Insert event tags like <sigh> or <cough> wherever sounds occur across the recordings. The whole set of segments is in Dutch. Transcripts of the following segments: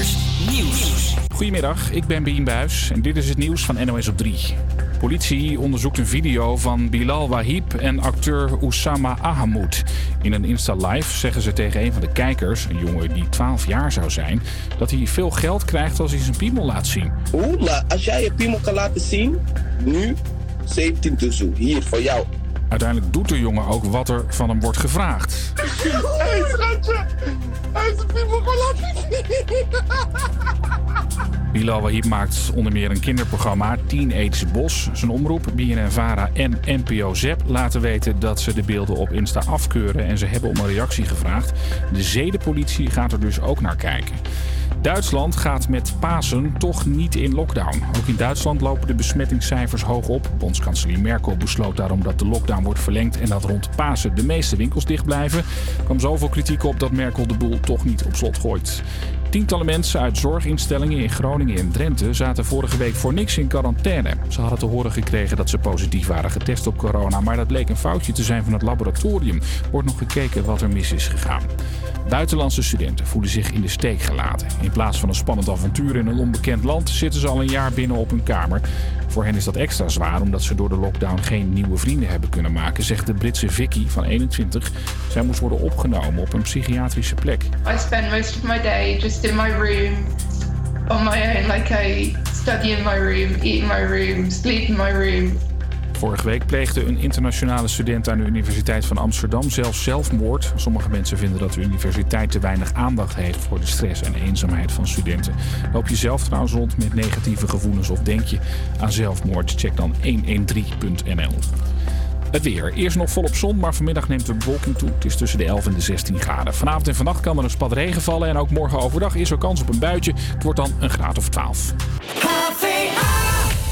Nieuws. Goedemiddag, ik ben Bien Buis en dit is het nieuws van NOS op 3. Politie onderzoekt een video van Bilal Wahib en acteur Oussama Ahamoud. In een Insta-live zeggen ze tegen een van de kijkers, een jongen die 12 jaar zou zijn, dat hij veel geld krijgt als hij zijn piemel laat zien. Oeh, als jij je piemel kan laten zien, nu 17 tussen. Hier, voor jou. Uiteindelijk doet de jongen ook wat er van hem wordt gevraagd. <laughs> Hé, schatje. <laughs> Bilal Wahib maakt onder meer een kinderprogramma Teenage Bos. Zijn omroep, BNN-VARA en NPO ZEP laten weten dat ze de beelden op Insta afkeuren en ze hebben om een reactie gevraagd. De zedenpolitie gaat er dus ook naar kijken. Duitsland gaat met Pasen toch niet in lockdown. Ook in Duitsland lopen de besmettingscijfers hoog op. Bondskanselier Merkel besloot daarom dat de lockdown wordt verlengd en dat rond Pasen de meeste winkels dicht blijven. Er kwam zoveel kritiek op dat Merkel de boel toch niet op slot gooit. Tientallen mensen uit zorginstellingen in Groningen en Drenthe zaten vorige week voor niks in quarantaine. Ze hadden te horen gekregen dat ze positief waren getest op corona, maar dat bleek een foutje te zijn van het laboratorium. Wordt nog gekeken wat er mis is gegaan. Buitenlandse studenten voelen zich in de steek gelaten. In plaats van een spannend avontuur in een onbekend land zitten ze al een jaar binnen op hun kamer. Voor hen is dat extra zwaar omdat ze door de lockdown geen nieuwe vrienden hebben kunnen maken, zegt de Britse Vicky van 21. Zij moest worden opgenomen op een psychiatrische plek. I spend most of my day just in my room on my own. Like I study in my room, eat in my room, sleep in my room. Vorige week pleegde een internationale student aan de Universiteit van Amsterdam zelfs zelfmoord. Sommige mensen vinden dat de universiteit te weinig aandacht heeft voor de stress en eenzaamheid van studenten. Loop je zelf trouwens rond met negatieve gevoelens of denk je aan zelfmoord? Check dan 113.nl. Het weer. Eerst nog volop zon, maar vanmiddag neemt de bewolking toe. Het is tussen de 11 en de 16 graden. Vanavond en vannacht kan er een spat regen vallen. En ook morgen overdag is er kans op een buitje. Het wordt dan een graad of 12.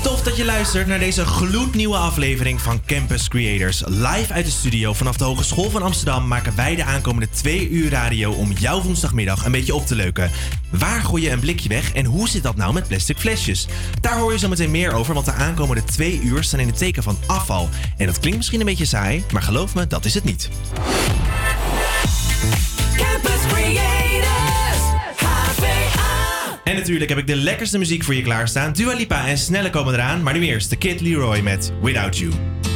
Tof dat je luistert naar deze gloednieuwe aflevering van Campus Creators. Live uit de studio vanaf de Hogeschool van Amsterdam maken wij de aankomende twee uur radio om jouw woensdagmiddag een beetje op te leuken. Waar gooi je een blikje weg en hoe zit dat nou met plastic flesjes? Daar hoor je zo meteen meer over, want de aankomende twee uur staan in het teken van afval. En dat klinkt misschien een beetje saai, maar geloof me, dat is het niet. Campus En natuurlijk heb ik de lekkerste muziek voor je klaarstaan. Dua Lipa en Snelle komen eraan, maar nu eerst de Kid Leroy met Without You. You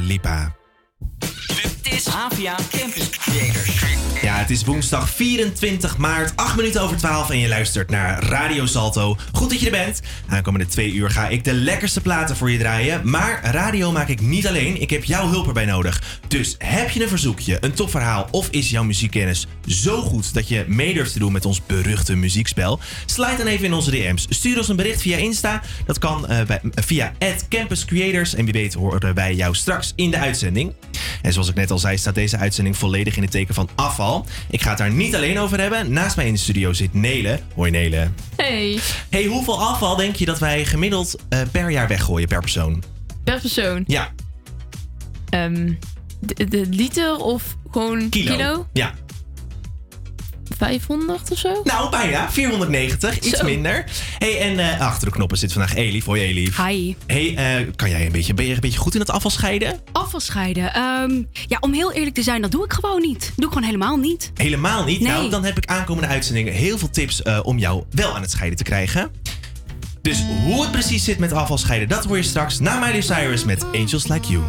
Lipa. Het is woensdag 24 maart, 8 minuten over 12 en je luistert naar Radio Salto. Goed dat je er bent. Aankomende twee uur ga ik de lekkerste platen voor je draaien. Maar radio maak ik niet alleen, ik heb jouw hulp erbij nodig. Dus heb je een verzoekje, een topverhaal of is jouw muziekkennis zo goed dat je mee durft te doen met ons beruchte muziekspel? Slide dan even in onze DM's. Stuur ons een bericht via Insta. Dat kan bij, via Campus Creators. En wie weet horen wij jou straks in de uitzending. En zoals ik net al zei, staat deze uitzending volledig in het teken van afval. Ik ga het daar niet alleen over hebben. Naast mij in de studio zit Nele. Hoi Nele. Hey, Hey, hoeveel afval denk je dat wij gemiddeld eh, per jaar weggooien per persoon? per persoon. Ja, Ehm, de, de liter of gewoon kilo. kilo? Ja. 500 of zo? Nou, bijna. 490. Iets Zo. minder. Hey, en eh, achter de knoppen zit vandaag Elif. Hoi Elif. Hi. Hey, eh, kan jij een beetje, ben je een beetje goed in het afval scheiden? Afval scheiden. Ehm, ja, om heel eerlijk te zijn, dat doe ik gewoon niet. Doe ik gewoon helemaal niet. Helemaal niet. Nee. Nou, dan heb ik aankomende uitzendingen heel veel tips eh, om jou wel aan het scheiden te krijgen. Dus hoe het precies zit met afval scheiden, dat hoor je straks na Miley Cyrus met Angels Like You.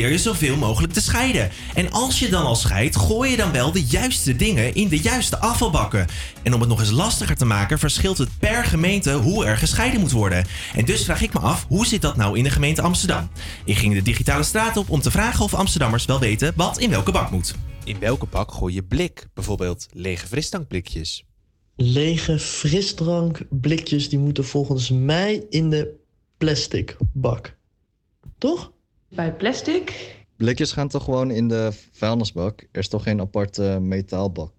Probeer je zoveel mogelijk te scheiden? En als je dan al scheidt, gooi je dan wel de juiste dingen in de juiste afvalbakken. En om het nog eens lastiger te maken, verschilt het per gemeente hoe er gescheiden moet worden. En dus vraag ik me af, hoe zit dat nou in de gemeente Amsterdam? Ik ging de digitale straat op om te vragen of Amsterdammers wel weten wat in welke bak moet. In welke bak gooi je blik? Bijvoorbeeld lege frisdrankblikjes. Lege frisdrankblikjes die moeten volgens mij in de plastic bak. Toch? Bij plastic? Blikjes gaan toch gewoon in de vuilnisbak? Er is toch geen aparte metaalbak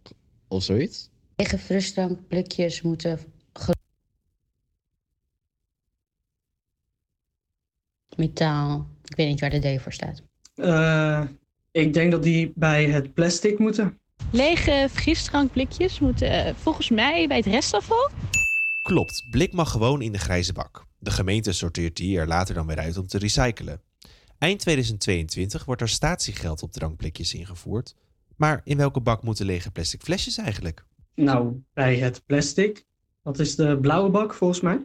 of zoiets? Lege frisdrankblikjes moeten. ge- Metaal. Ik weet niet waar de D voor staat. Eh, ik denk dat die bij het plastic moeten. Lege frisdrankblikjes moeten eh, volgens mij bij het restafval. Klopt, blik mag gewoon in de grijze bak. De gemeente sorteert die er later dan weer uit om te recyclen. Eind 2022 wordt er statiegeld op drankblikjes ingevoerd. Maar in welke bak moeten lege plastic flesjes eigenlijk? Nou, bij het plastic. Dat is de blauwe bak volgens mij.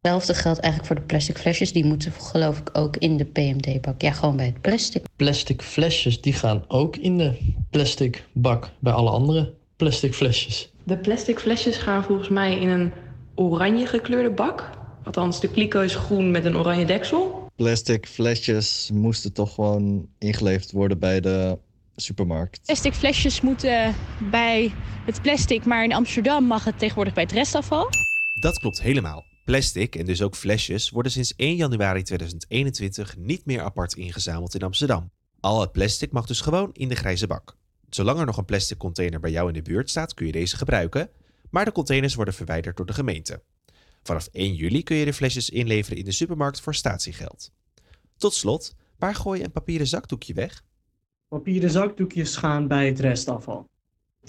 Hetzelfde geldt eigenlijk voor de plastic flesjes. Die moeten geloof ik ook in de PMD-bak. Ja, gewoon bij het plastic. Plastic flesjes die gaan ook in de plastic bak bij alle andere plastic flesjes. De plastic flesjes gaan volgens mij in een oranje gekleurde bak. Althans, de kliko is groen met een oranje deksel. Plastic flesjes moesten toch gewoon ingeleverd worden bij de supermarkt. Plastic flesjes moeten bij het plastic, maar in Amsterdam mag het tegenwoordig bij het restafval. Dat klopt helemaal. Plastic en dus ook flesjes worden sinds 1 januari 2021 niet meer apart ingezameld in Amsterdam. Al het plastic mag dus gewoon in de grijze bak. Zolang er nog een plastic container bij jou in de buurt staat, kun je deze gebruiken, maar de containers worden verwijderd door de gemeente. Vanaf 1 juli kun je de flesjes inleveren in de supermarkt voor statiegeld. Tot slot, waar gooi je een papieren zakdoekje weg? Papieren zakdoekjes gaan bij het restafval.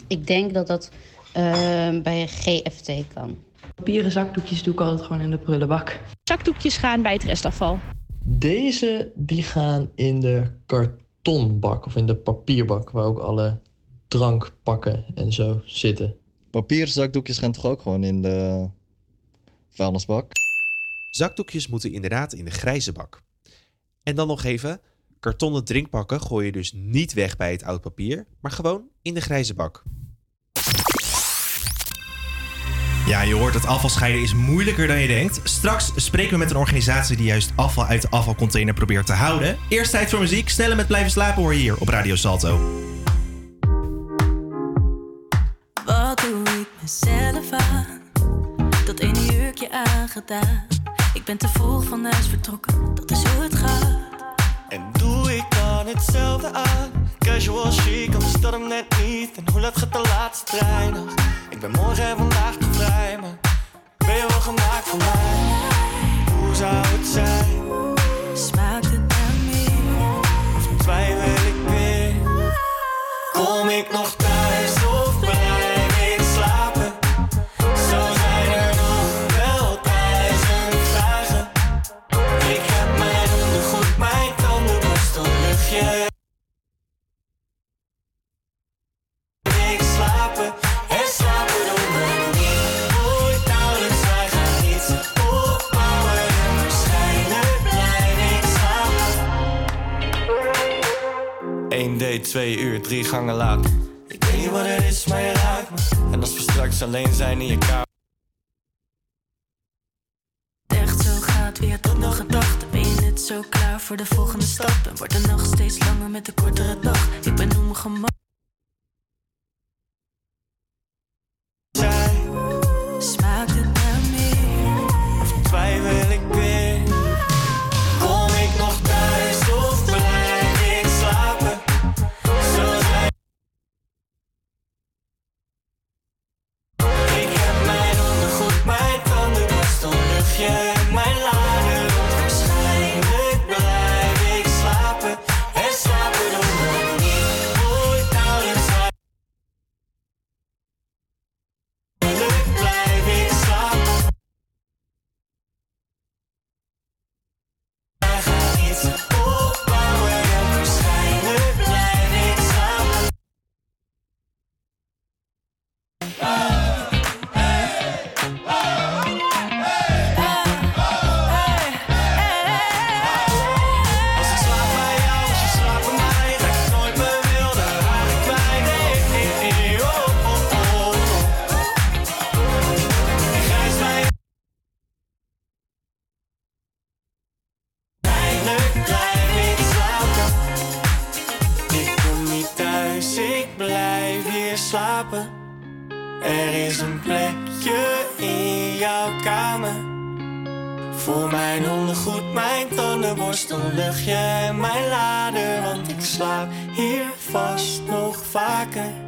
Ik denk dat dat eh, bij GFT kan. Papieren zakdoekjes doe ik altijd gewoon in de prullenbak. Zakdoekjes gaan bij het restafval. Deze die gaan in de kartonbak of in de papierbak waar ook alle drankpakken en zo zitten. Papieren zakdoekjes gaan toch ook gewoon in de vuilnisbak? Zakdoekjes moeten inderdaad in de grijze bak. En dan nog even, kartonnen drinkpakken gooi je dus niet weg bij het oud papier, maar gewoon in de grijze bak. Ja, je hoort het afvalscheiden is moeilijker dan je denkt. Straks spreken we met een organisatie die juist afval uit de afvalcontainer probeert te houden. Eerst tijd voor muziek. Snelle met blijven slapen hoor je hier op Radio Salto. Wat doe ik mezelf aan? Dat ene aangedaan. Ik ben te vroeg van huis vertrokken, dat is hoe het gaat. En doe ik dan hetzelfde aan? Casual chic, anders dat hem net niet. En hoe laat gaat de laatste trein nog? Ik ben morgen en vandaag te vrij, maar ben je wel gemaakt voor mij? Hoe zou het zijn? Smaakt het naar meer? Of twijfel ik weer? Kom ik nog slapen. 1 date, 2 uur, 3 gangen later. Ik weet niet wat het is, maar je raakt me. En als we straks alleen zijn in je kamer. Echt zo gaat weer tot nog gedachten. Ben je net zo klaar voor de volgende stap? En wordt de nacht steeds langer met de kortere dag. Ik ben op mijn gemak. Smaakt tandenborstel, Er is een plekje in jouw kamer. Voor mijn ondergoed, mijn tandenborstel, luchtje en mijn lader. Want ik slaap hier vast nog vaker.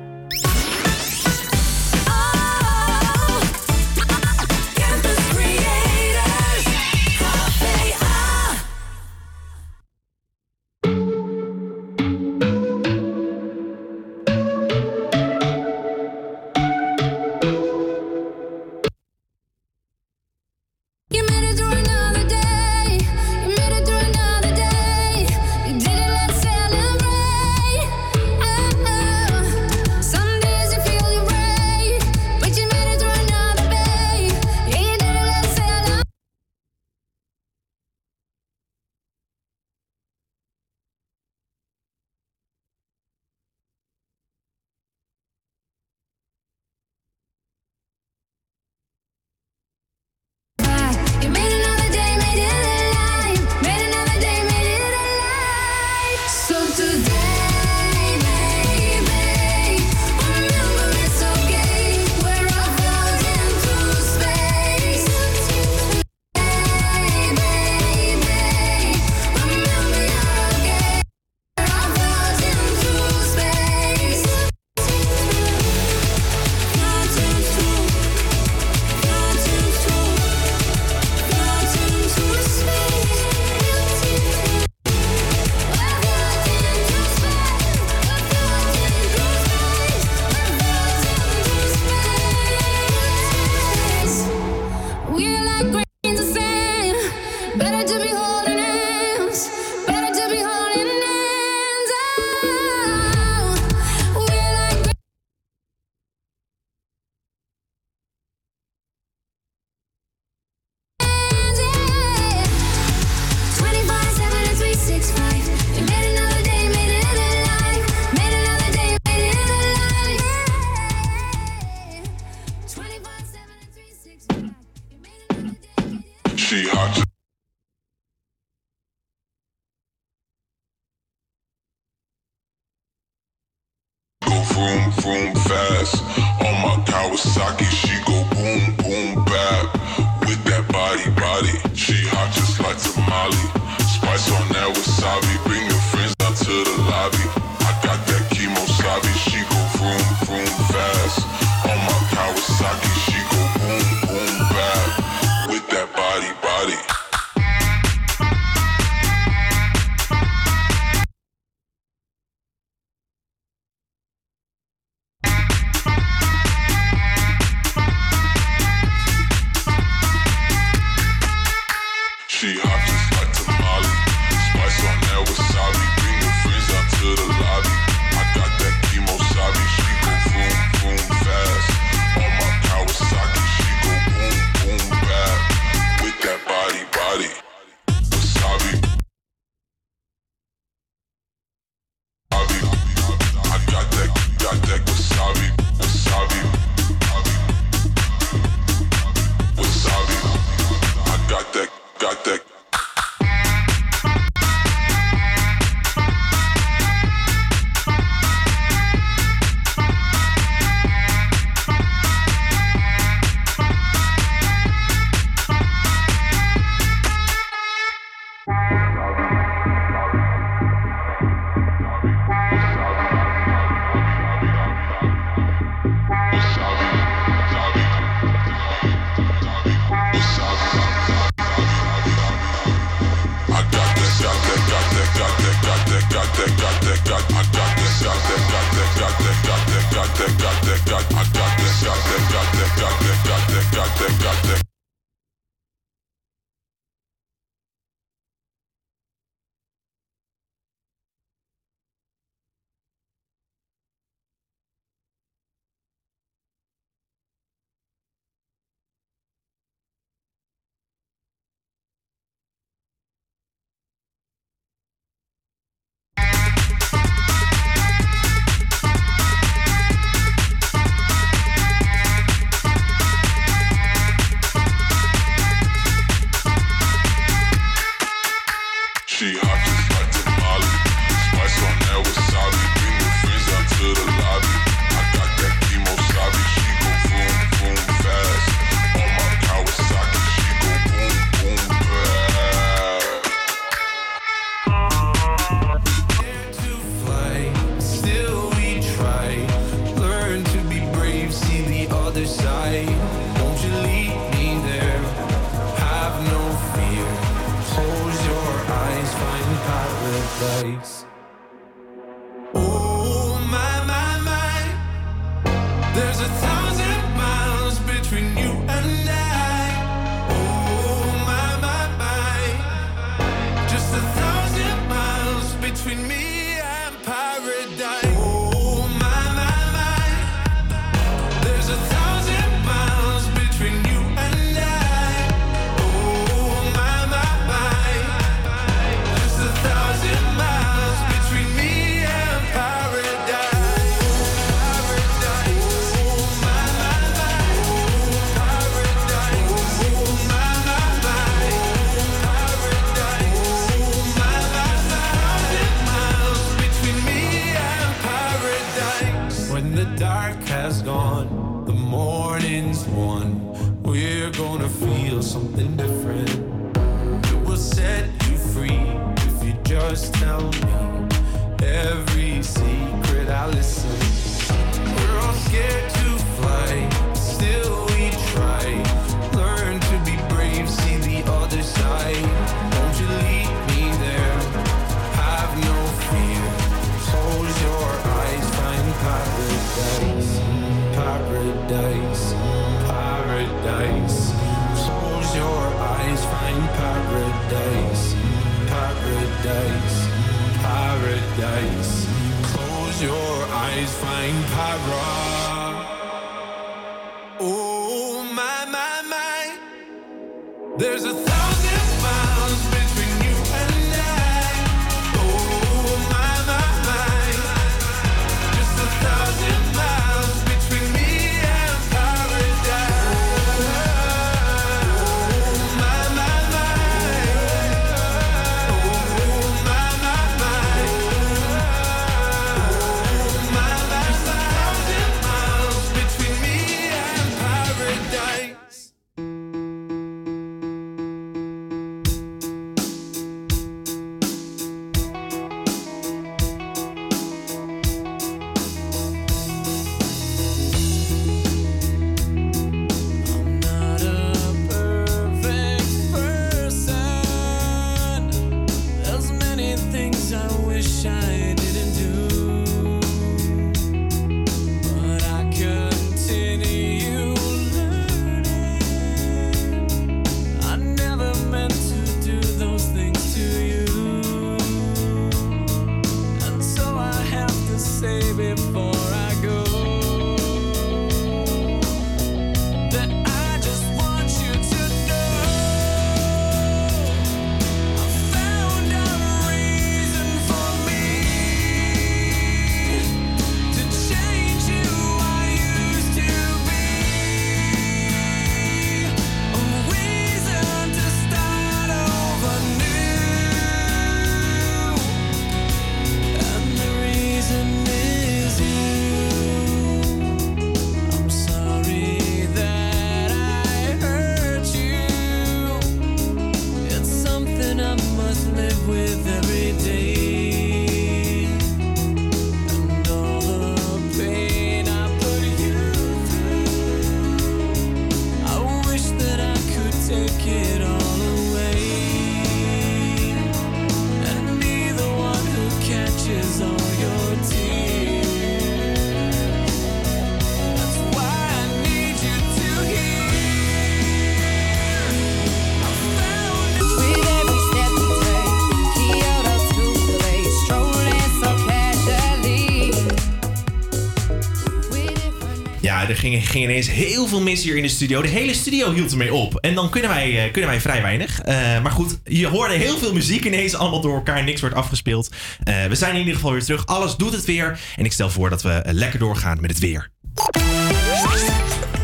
ging, ging ineens heel veel mis hier in de studio. De hele studio hield ermee op. En dan kunnen wij, eh, kunnen wij vrij weinig. Eh, maar goed, je hoorde heel veel muziek ineens allemaal door elkaar. Niks wordt afgespeeld. Eh, we zijn in ieder geval weer terug. Alles doet het weer. En ik stel voor dat we lekker doorgaan met het weer.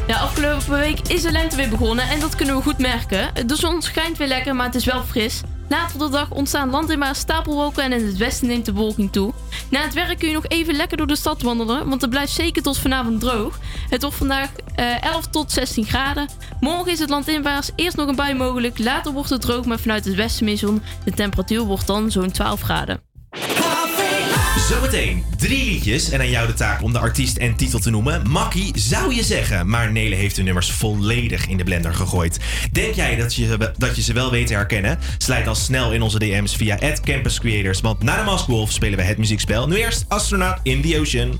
Ja, afgelopen week is de lente weer begonnen en dat kunnen we goed merken. De zon schijnt weer lekker, maar het is wel fris. Later op de dag ontstaan land maar stapelwolken en in het westen neemt de wolking toe. Na het werk kun je nog even lekker door de stad wandelen, want het blijft zeker tot vanavond droog. Het wordt vandaag eh, uh, 11 tot 16 graden. Morgen is het landinwaarts eerst nog een bui mogelijk. Later wordt het droog, maar vanuit het westen meer. De temperatuur wordt dan zo'n 12 graden. Zometeen drie liedjes en aan jou de taak om de artiest en titel te noemen. Makkie zou je zeggen, maar Nele heeft de nummers volledig in de blender gegooid. Denk jij dat je, dat je ze wel weet te herkennen? Slijt dan snel in onze DM's via Campus Creators, want na de Mask spelen we het muziekspel. Nu eerst Astronaut in the Ocean.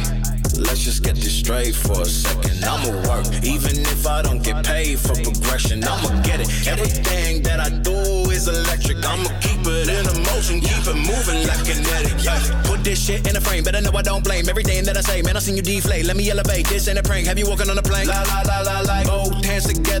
Let's just get this straight for a second. I'ma work, even if I don't get paid for progression. I'ma get it. Everything that I do is electric. I'ma keep it in motion, keep it moving like kinetic. Yeah. Put this shit in a frame, better know I don't blame everything that I say. Man, I seen you deflate. Let me elevate. This ain't a prank. Have you walking on a plane? La la la la la. Both hands together,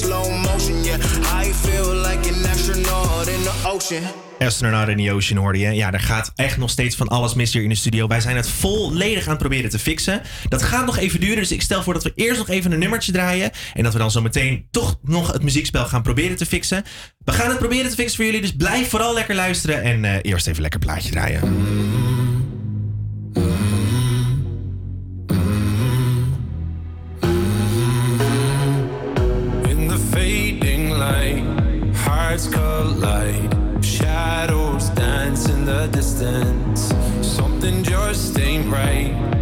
slow motion. Yeah, I feel like an astronaut in the ocean. Astronaut in the Ocean hoorde je. Ja, er gaat echt nog steeds van alles mis hier in de studio. Wij zijn het volledig aan het proberen te fixen. Dat gaat nog even duren, dus ik stel voor dat we eerst nog even een nummertje draaien. En dat we dan zo meteen toch nog het muziekspel gaan proberen te fixen. We gaan het proberen te fixen voor jullie, dus blijf vooral lekker luisteren. En eh, eerst even lekker plaatje draaien. Collide. Shadows dance in the distance. Something just ain't right.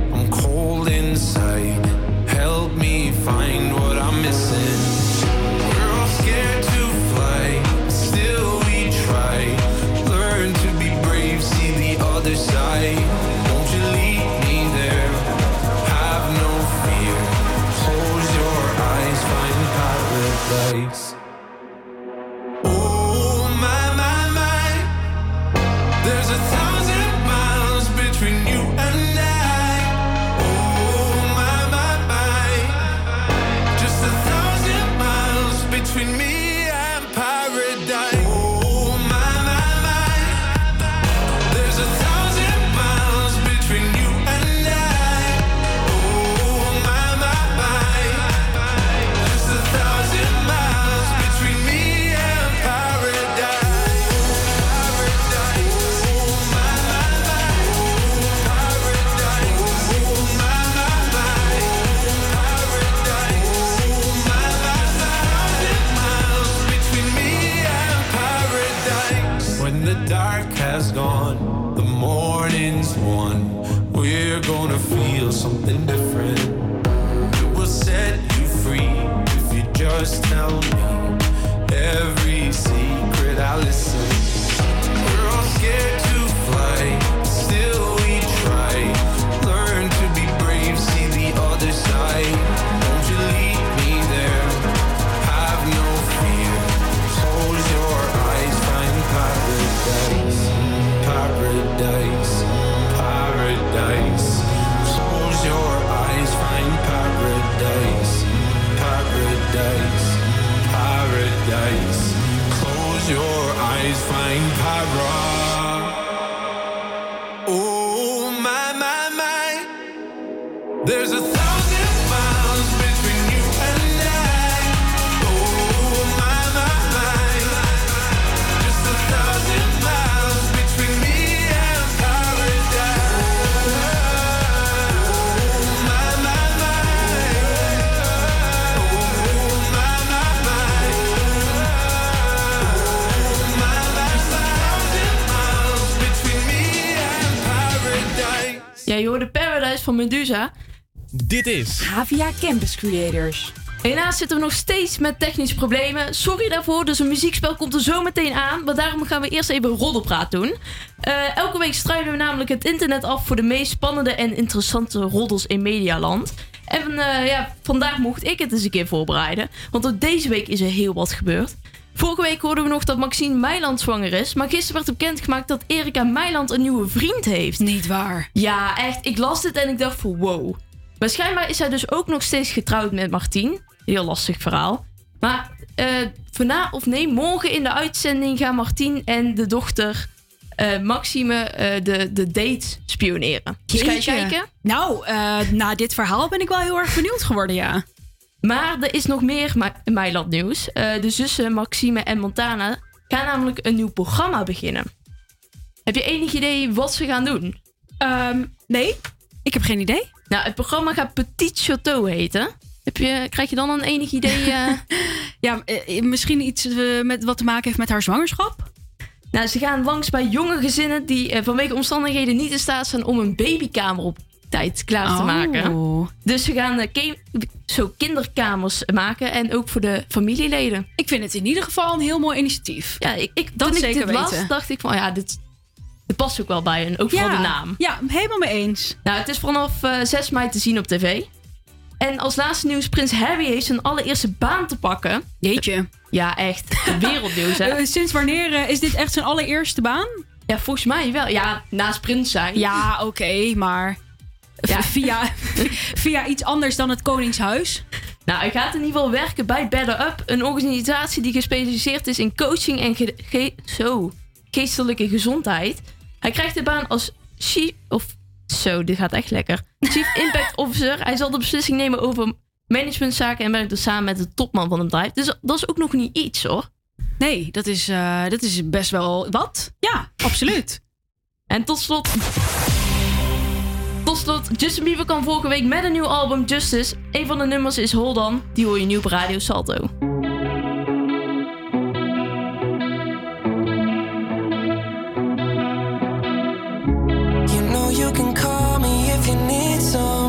Ja, je hoorde Paradise van Medusa. Dit is Havia Campus Creators. Helaas zitten we nog steeds met technische problemen. Sorry daarvoor, dus een muziekspel komt er zo meteen aan. Maar daarom gaan we eerst even roddelpraat doen. Eh, elke week struinen we namelijk het internet af voor de meest spannende en interessante roddels in Medialand. En eh, ja, vandaag mocht ik het eens een keer voorbereiden. Want ook deze week is er heel wat gebeurd. Vorige week hoorden we nog dat Maxine Meiland zwanger is. Maar gisteren werd bekendgemaakt dat Erika Meiland een nieuwe vriend heeft. Niet waar. Ja, echt. Ik las dit en ik dacht van wow. Waarschijnlijk is zij dus ook nog steeds getrouwd met Martien. Heel lastig verhaal. Maar eh vanavond of nee, morgen in de uitzending gaan Martien en de dochter eh, Maxime eh, de, de date spioneren. Dus ga je kijken? Nou, na dit verhaal ben ik wel heel erg benieuwd geworden, ja. Maar er is nog meer Ma- Meiland nieuws. Eh, de zussen Maxime en Montana gaan namelijk een nieuw programma beginnen. Heb je enig idee wat ze gaan doen? Ehm, nee, ik heb geen idee. Nou, het programma gaat Petit Chateau heten. Heb je, krijg je dan een enig idee? eh? <laughs> ja, eh, misschien iets met wat te maken heeft met haar zwangerschap? Nou, ze gaan langs bij jonge gezinnen die vanwege omstandigheden niet in staat zijn om een babykamer op tijd klaar te Oh. maken. Dus ze gaan eh, zo kinderkamers maken en ook voor de familieleden. Ik vind het in ieder geval een heel mooi initiatief. Ja, ik, ik, Dat toen ik zeker dit las, weten. dacht ik van ja, dit, dit past ook wel bij hen. Ook vooral Ja, de naam. Ja, helemaal mee eens. Nou, het is vanaf eh, 6 mei te zien op tv. En als laatste nieuws, Prins Harry heeft zijn allereerste baan te pakken. Jeetje. Ja, echt. Wereldnieuws, hè? <laughs> Eh, sinds wanneer eh, is dit echt zijn allereerste baan? Ja, volgens mij wel. Ja, naast prins zijn. Ja, oké, maar Ja. <laughs> via, via iets anders dan het Koningshuis. Nou, hij gaat in ieder geval werken bij Better Up, een organisatie die gespecialiseerd is in coaching en ge- ge- zo, geestelijke gezondheid. Hij krijgt de baan als chief, of zo, dit gaat echt lekker. Chief <laughs> Impact Officer. Hij zal de beslissing nemen over managementzaken en werkt dus samen met de topman van het bedrijf. Dus dat is ook nog niet iets hoor. Nee, dat is, eh, dat is best wel wat. Ja, absoluut. En tot slot. Tot slot, Justin Bieber kwam vorige week met een nieuw album, Justice. Een van de nummers is Hold On. Die hoor je nu op Radio Salto. If you someone.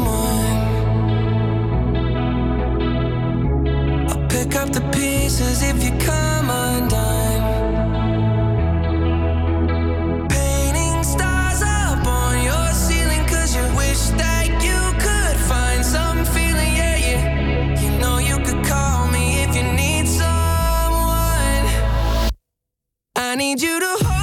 I need you to hold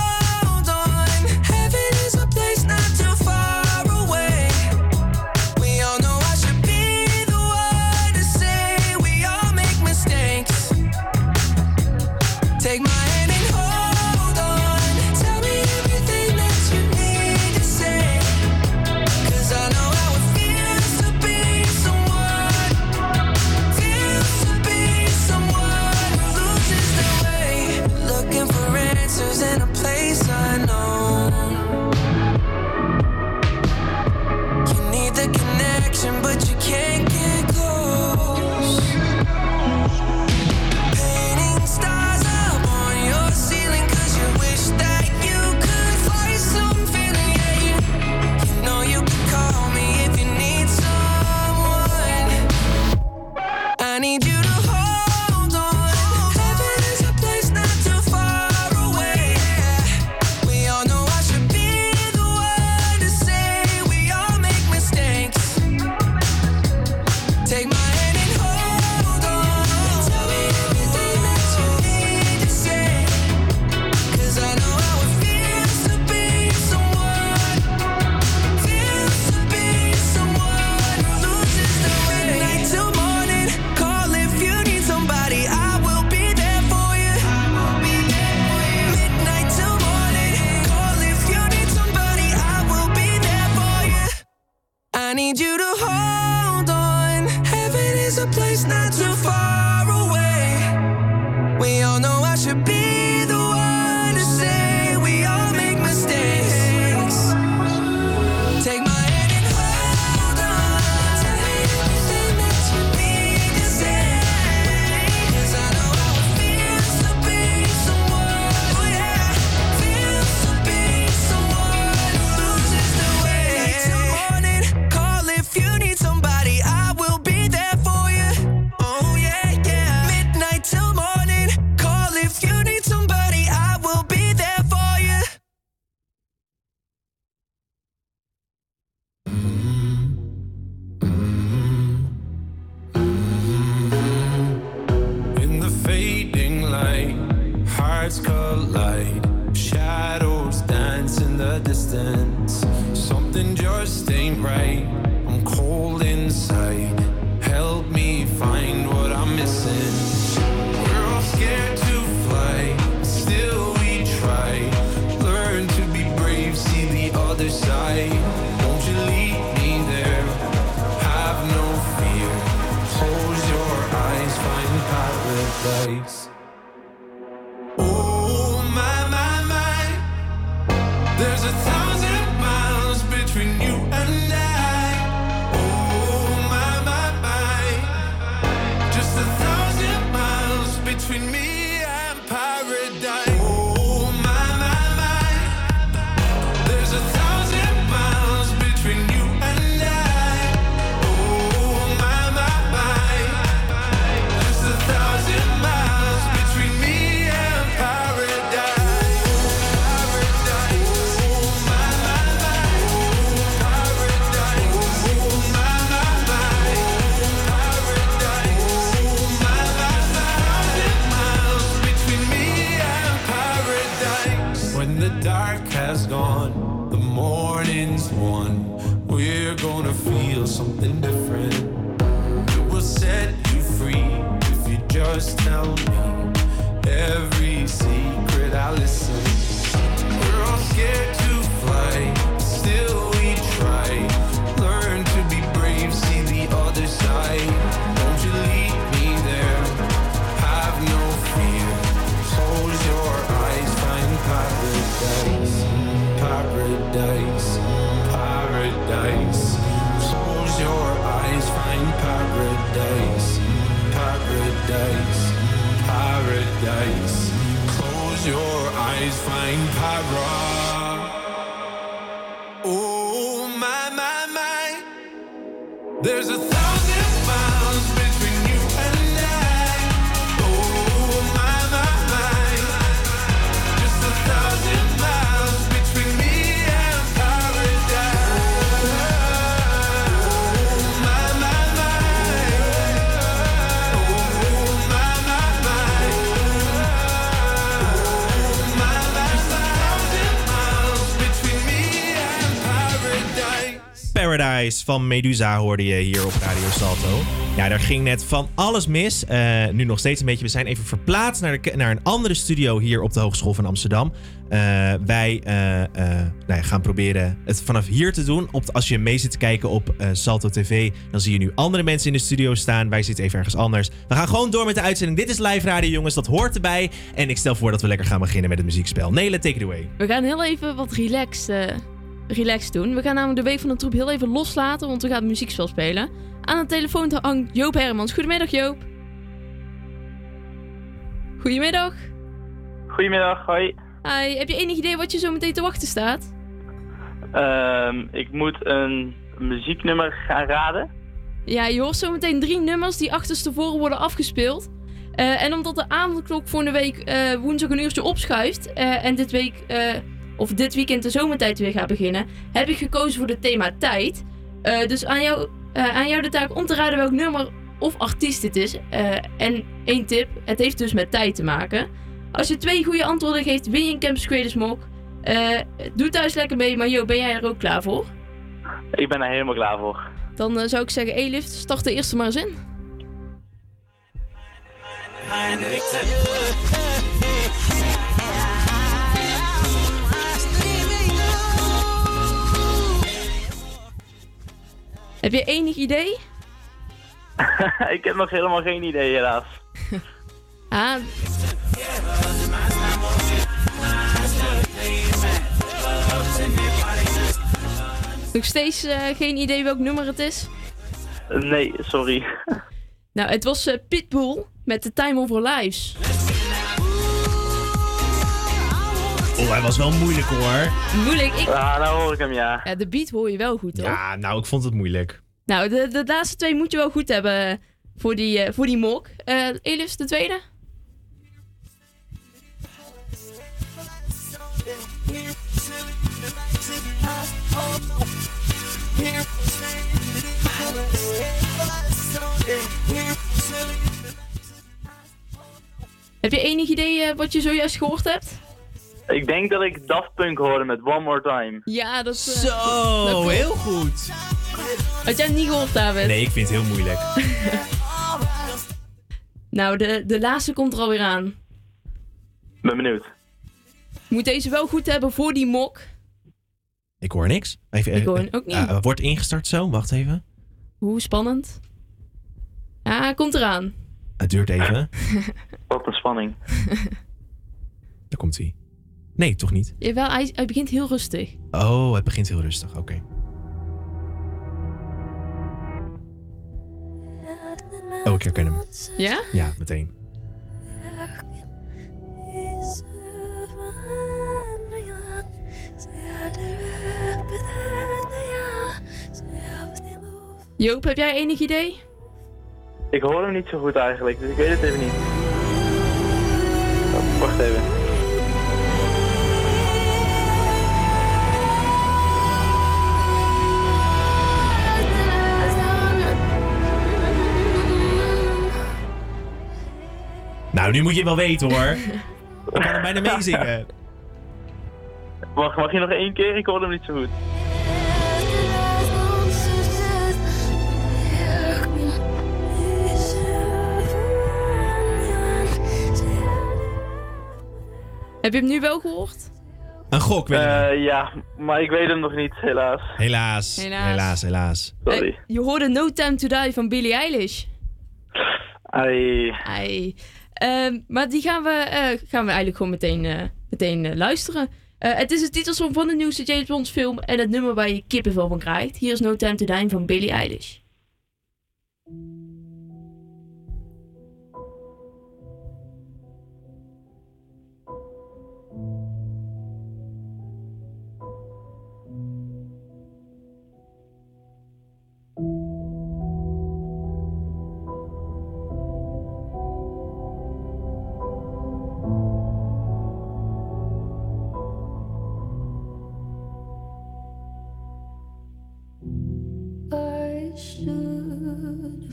there's a thousand paradise. Van Medusa hoorde je hier op Radio Salto. Ja, daar ging net van alles mis. Eh, nu nog steeds een beetje. We zijn even verplaatst naar, de, naar een andere studio hier op de Hogeschool van Amsterdam. Eh, wij eh, nou ja, gaan proberen het vanaf hier te doen. Op, als je mee zit te kijken op Salto TV, dan zie je nu andere mensen in de studio staan. Wij zitten even ergens anders. We gaan gewoon door met de uitzending. Dit is live radio, jongens. Dat hoort erbij. En ik stel voor dat we lekker gaan beginnen met het muziekspel. Nele, take it away. We gaan heel even wat relaxed, eh, relaxed doen. We gaan namelijk de week van de troep heel even loslaten, want we gaan muziekspel spelen. Aan de telefoon hangt Joop Hermans. Goedemiddag Joop. Goedemiddag. Goedemiddag, hoi. Hi, heb je enig idee wat je zo meteen te wachten staat? Ehm, ik moet een muzieknummer gaan raden. Ja, je hoort zo meteen drie nummers die achterstevoren worden afgespeeld. Eh, en omdat de avondklok voor de week eh, woensdag een uurtje opschuift eh, en dit week of dit weekend de zomertijd weer gaat beginnen, heb ik gekozen voor het thema tijd. Eh, dus aan jou, eh, aan jou de taak om te raden welk nummer of artiest het is. Eh, en één tip, het heeft dus met tijd te maken. Als je twee goede antwoorden geeft, win je een Campus Creators Mok. Eh, doe thuis lekker mee, maar Jo, ben jij er ook klaar voor? Ik ben er helemaal klaar voor. Dan zou ik zeggen, E-lift, start de eerste maar eens in. Heb je enig idee? <laughs> ik heb nog helemaal geen idee, helaas. <laughs> Ah. Nog steeds eh, geen idee welk nummer het is? Nee, sorry. <laughs> Nou, het was eh, Pitbull met The Time of Our Lives. Oh, hij was wel moeilijk hoor. Moeilijk. Ik... Ah, nou hoor ik hem, ja. Ja, de beat hoor je wel goed, hoor. Ja, nou, ik vond het moeilijk. Nou, de, de laatste twee moet je wel goed hebben voor die, eh, voor die mok. Eh Elis, de tweede? Heb je enig idee eh, wat je zojuist gehoord hebt? Ik denk dat ik Daft Punk hoorde met One More Time. Ja, dat is... Zo, dat heel goed. Had jij niet gehoord, David? Nee, ik vind het heel moeilijk. <laughs> Nou, de, de laatste komt er alweer aan. Ben benieuwd. Moet deze wel goed hebben voor die mok. Ik hoor niks. Even, Ik hoor eh, ook niet. eh, wordt ingestart zo, wacht even. Hoe spannend. Ja, hij komt eraan. Het duurt even. <laughs> Wat een spanning. Daar komt hij. Nee, toch niet? Jawel, hij, hij begint heel rustig. Oh, het begint heel rustig. Oké. Oh, ik herken hem. Ja? Ja, meteen. Joop, heb jij enig idee? Ik hoor hem niet zo goed eigenlijk, dus ik weet het even niet. Oh, wacht even. Nou, nu moet je het wel weten hoor. <laughs> Ik kan er bijna meezingen. Mag, mag je nog één keer? Ik hoor hem niet zo goed. Heb je hem nu wel gehoord? Een gok, Willem. Eh, ja, maar ik weet hem nog niet, helaas. Helaas. Helaas. Helaas, helaas. Sorry. Je hoorde No Time To Die van Billie Eilish. Ai. Ai. Ehm, maar die gaan we, eh, gaan we eigenlijk gewoon meteen, eh, meteen eh, luisteren. Het is de titelsong van de nieuwste James Bond film en het nummer waar je kippenvel van krijgt. Hier is No Time To Die van Billie Eilish.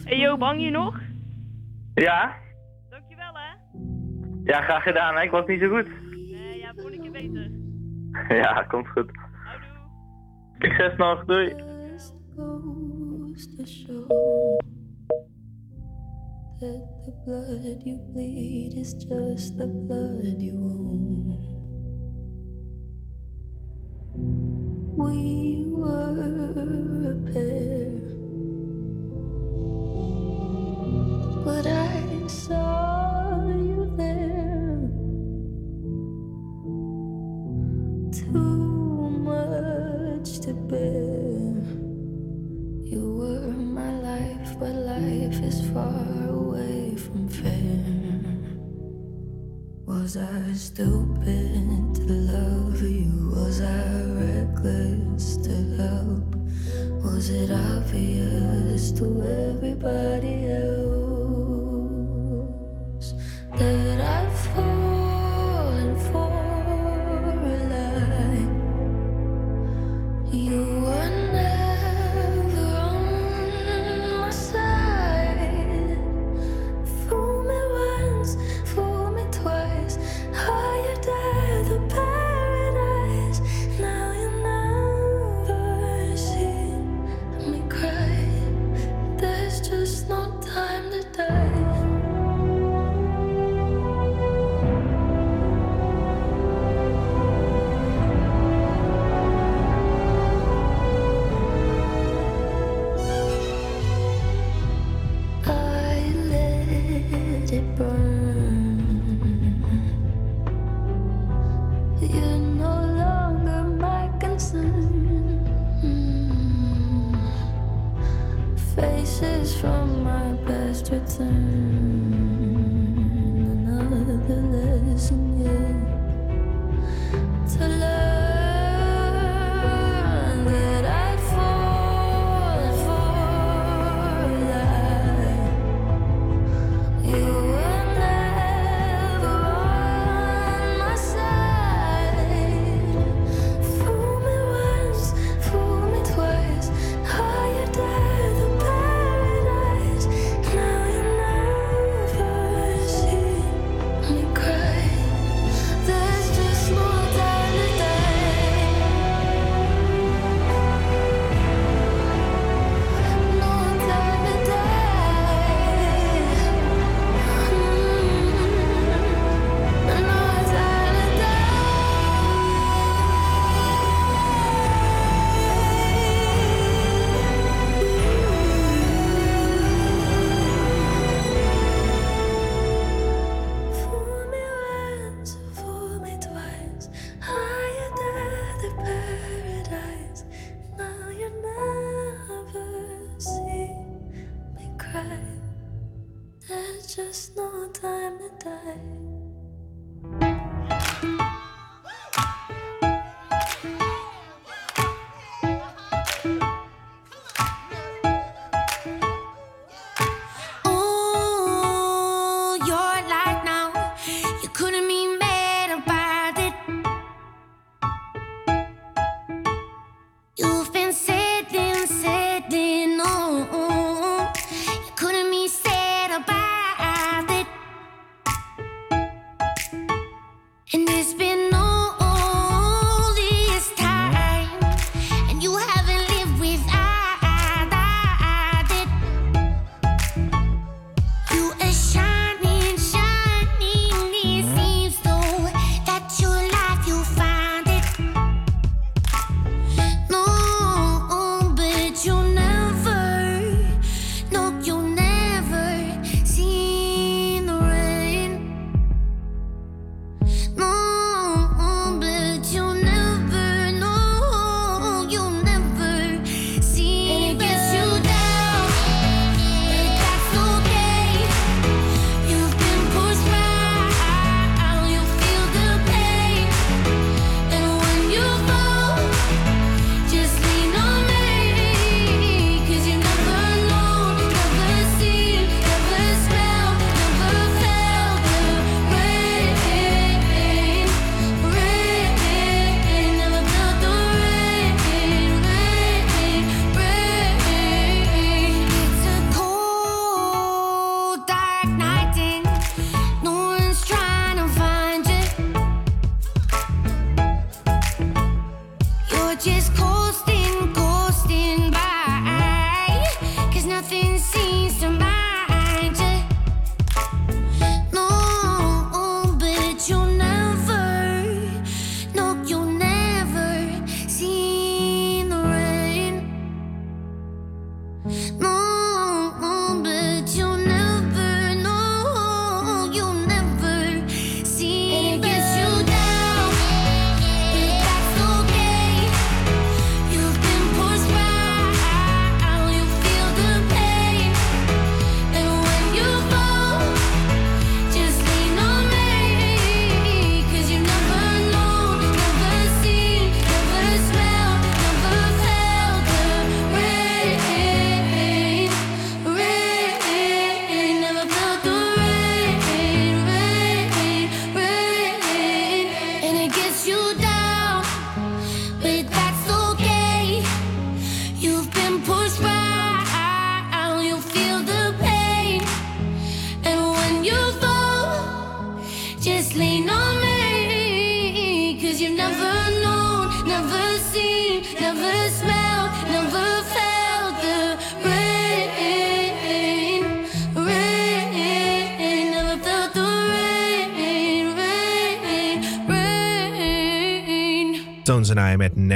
Hey Joop, hang je nog? Ja? Dankjewel hè. Ja, graag gedaan, hè? Ik was niet zo goed. Nee, ja, volgende keer beter. Ja, komt goed. Succes nog, doei. that the blood you bleed is just the blood you own. We were a pair, but I saw you there. Too much to bear. You were my life, but life is far away from fair. Was I stupid to love you? Was I reckless to help? Was it obvious to everybody else that I've fallen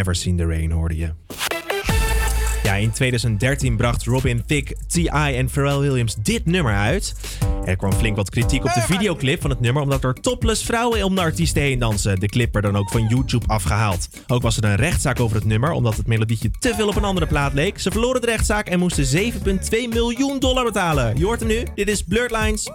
Never Seen the Rain hoorde je. Ja, in 2013 bracht Robin Thicke, T.I. en Pharrell Williams dit nummer uit. Er kwam flink wat kritiek op de videoclip van het nummer omdat er topless vrouwen om de artiesten heen dansen. De clip werd dan ook van YouTube afgehaald. Ook was er een rechtszaak over het nummer omdat het melodietje te veel op een andere plaat leek. Ze verloren de rechtszaak en moesten 7,2 miljoen dollar betalen. Je hoort hem nu. Dit is Blurred Lines.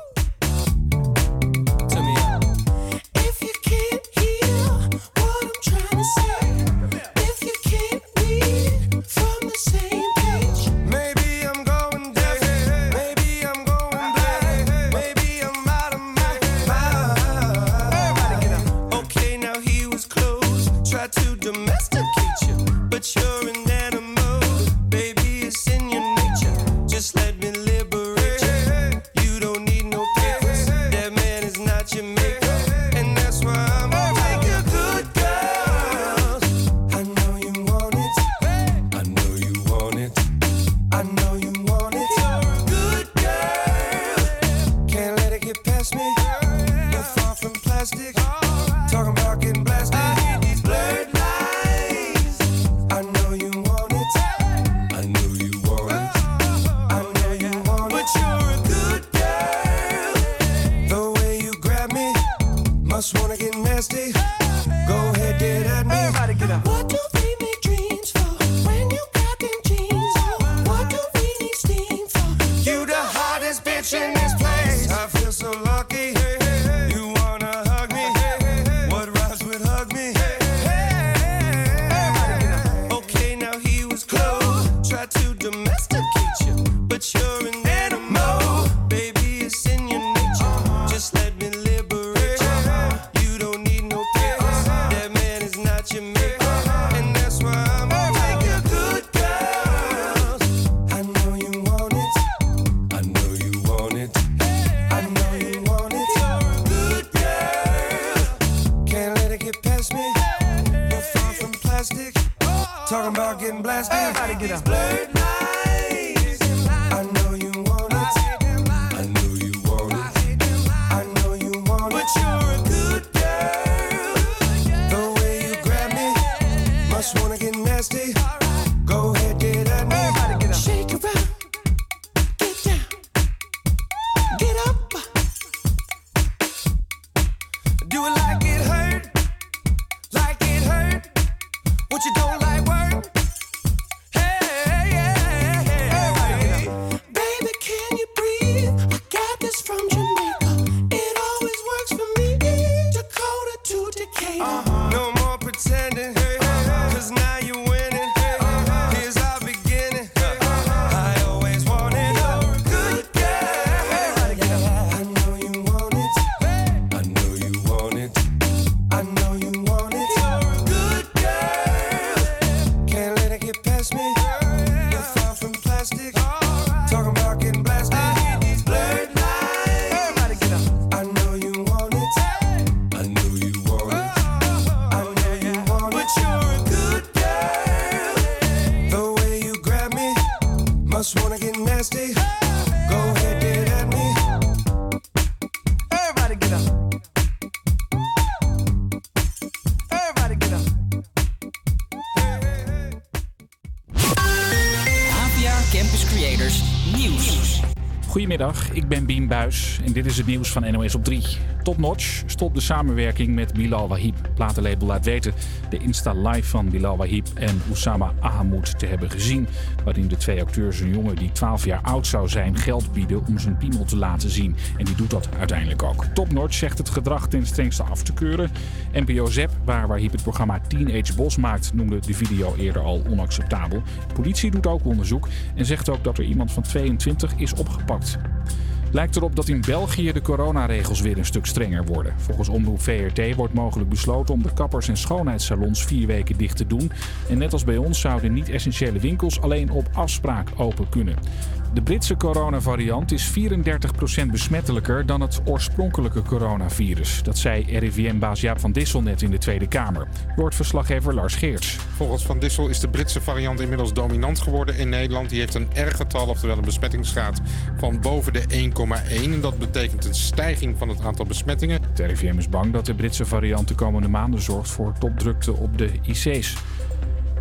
Ik ben Bien Buis en dit is het nieuws van NOS op 3. Topnotch stopt de samenwerking met Bilal Wahib. Platenlabel laat weten de Insta Live van Bilal Wahib en Oussama Ahamoud te hebben gezien. Waarin de twee acteurs een jongen die 12 jaar oud zou zijn geld bieden om zijn piemel te laten zien. En die doet dat uiteindelijk ook. Topnotch zegt het gedrag ten strengste af te keuren. NPO Zep, waar Wahib het programma Teenage Boss maakt, noemde de video eerder al onacceptabel. Politie doet ook onderzoek en zegt ook dat er iemand van 22 is opgepakt. Lijkt erop dat in België de coronaregels weer een stuk strenger worden. Volgens Omroep VRT wordt mogelijk besloten om de kappers- en schoonheidssalons vier weken dicht te doen. En net als bij ons zouden niet-essentiële winkels alleen op afspraak open kunnen. De Britse coronavariant is 34% besmettelijker dan het oorspronkelijke coronavirus. Dat zei RIVM-baas Jaap van Dissel net in de Tweede Kamer. Hoort verslaggever Lars Geerts. Volgens Van Dissel is de Britse variant inmiddels dominant geworden in Nederland. Die heeft een R-getal, oftewel een besmettingsgraad van boven de 1,1. En dat betekent een stijging van het aantal besmettingen. Het RIVM is bang dat de Britse variant de komende maanden zorgt voor topdrukte op de IC's.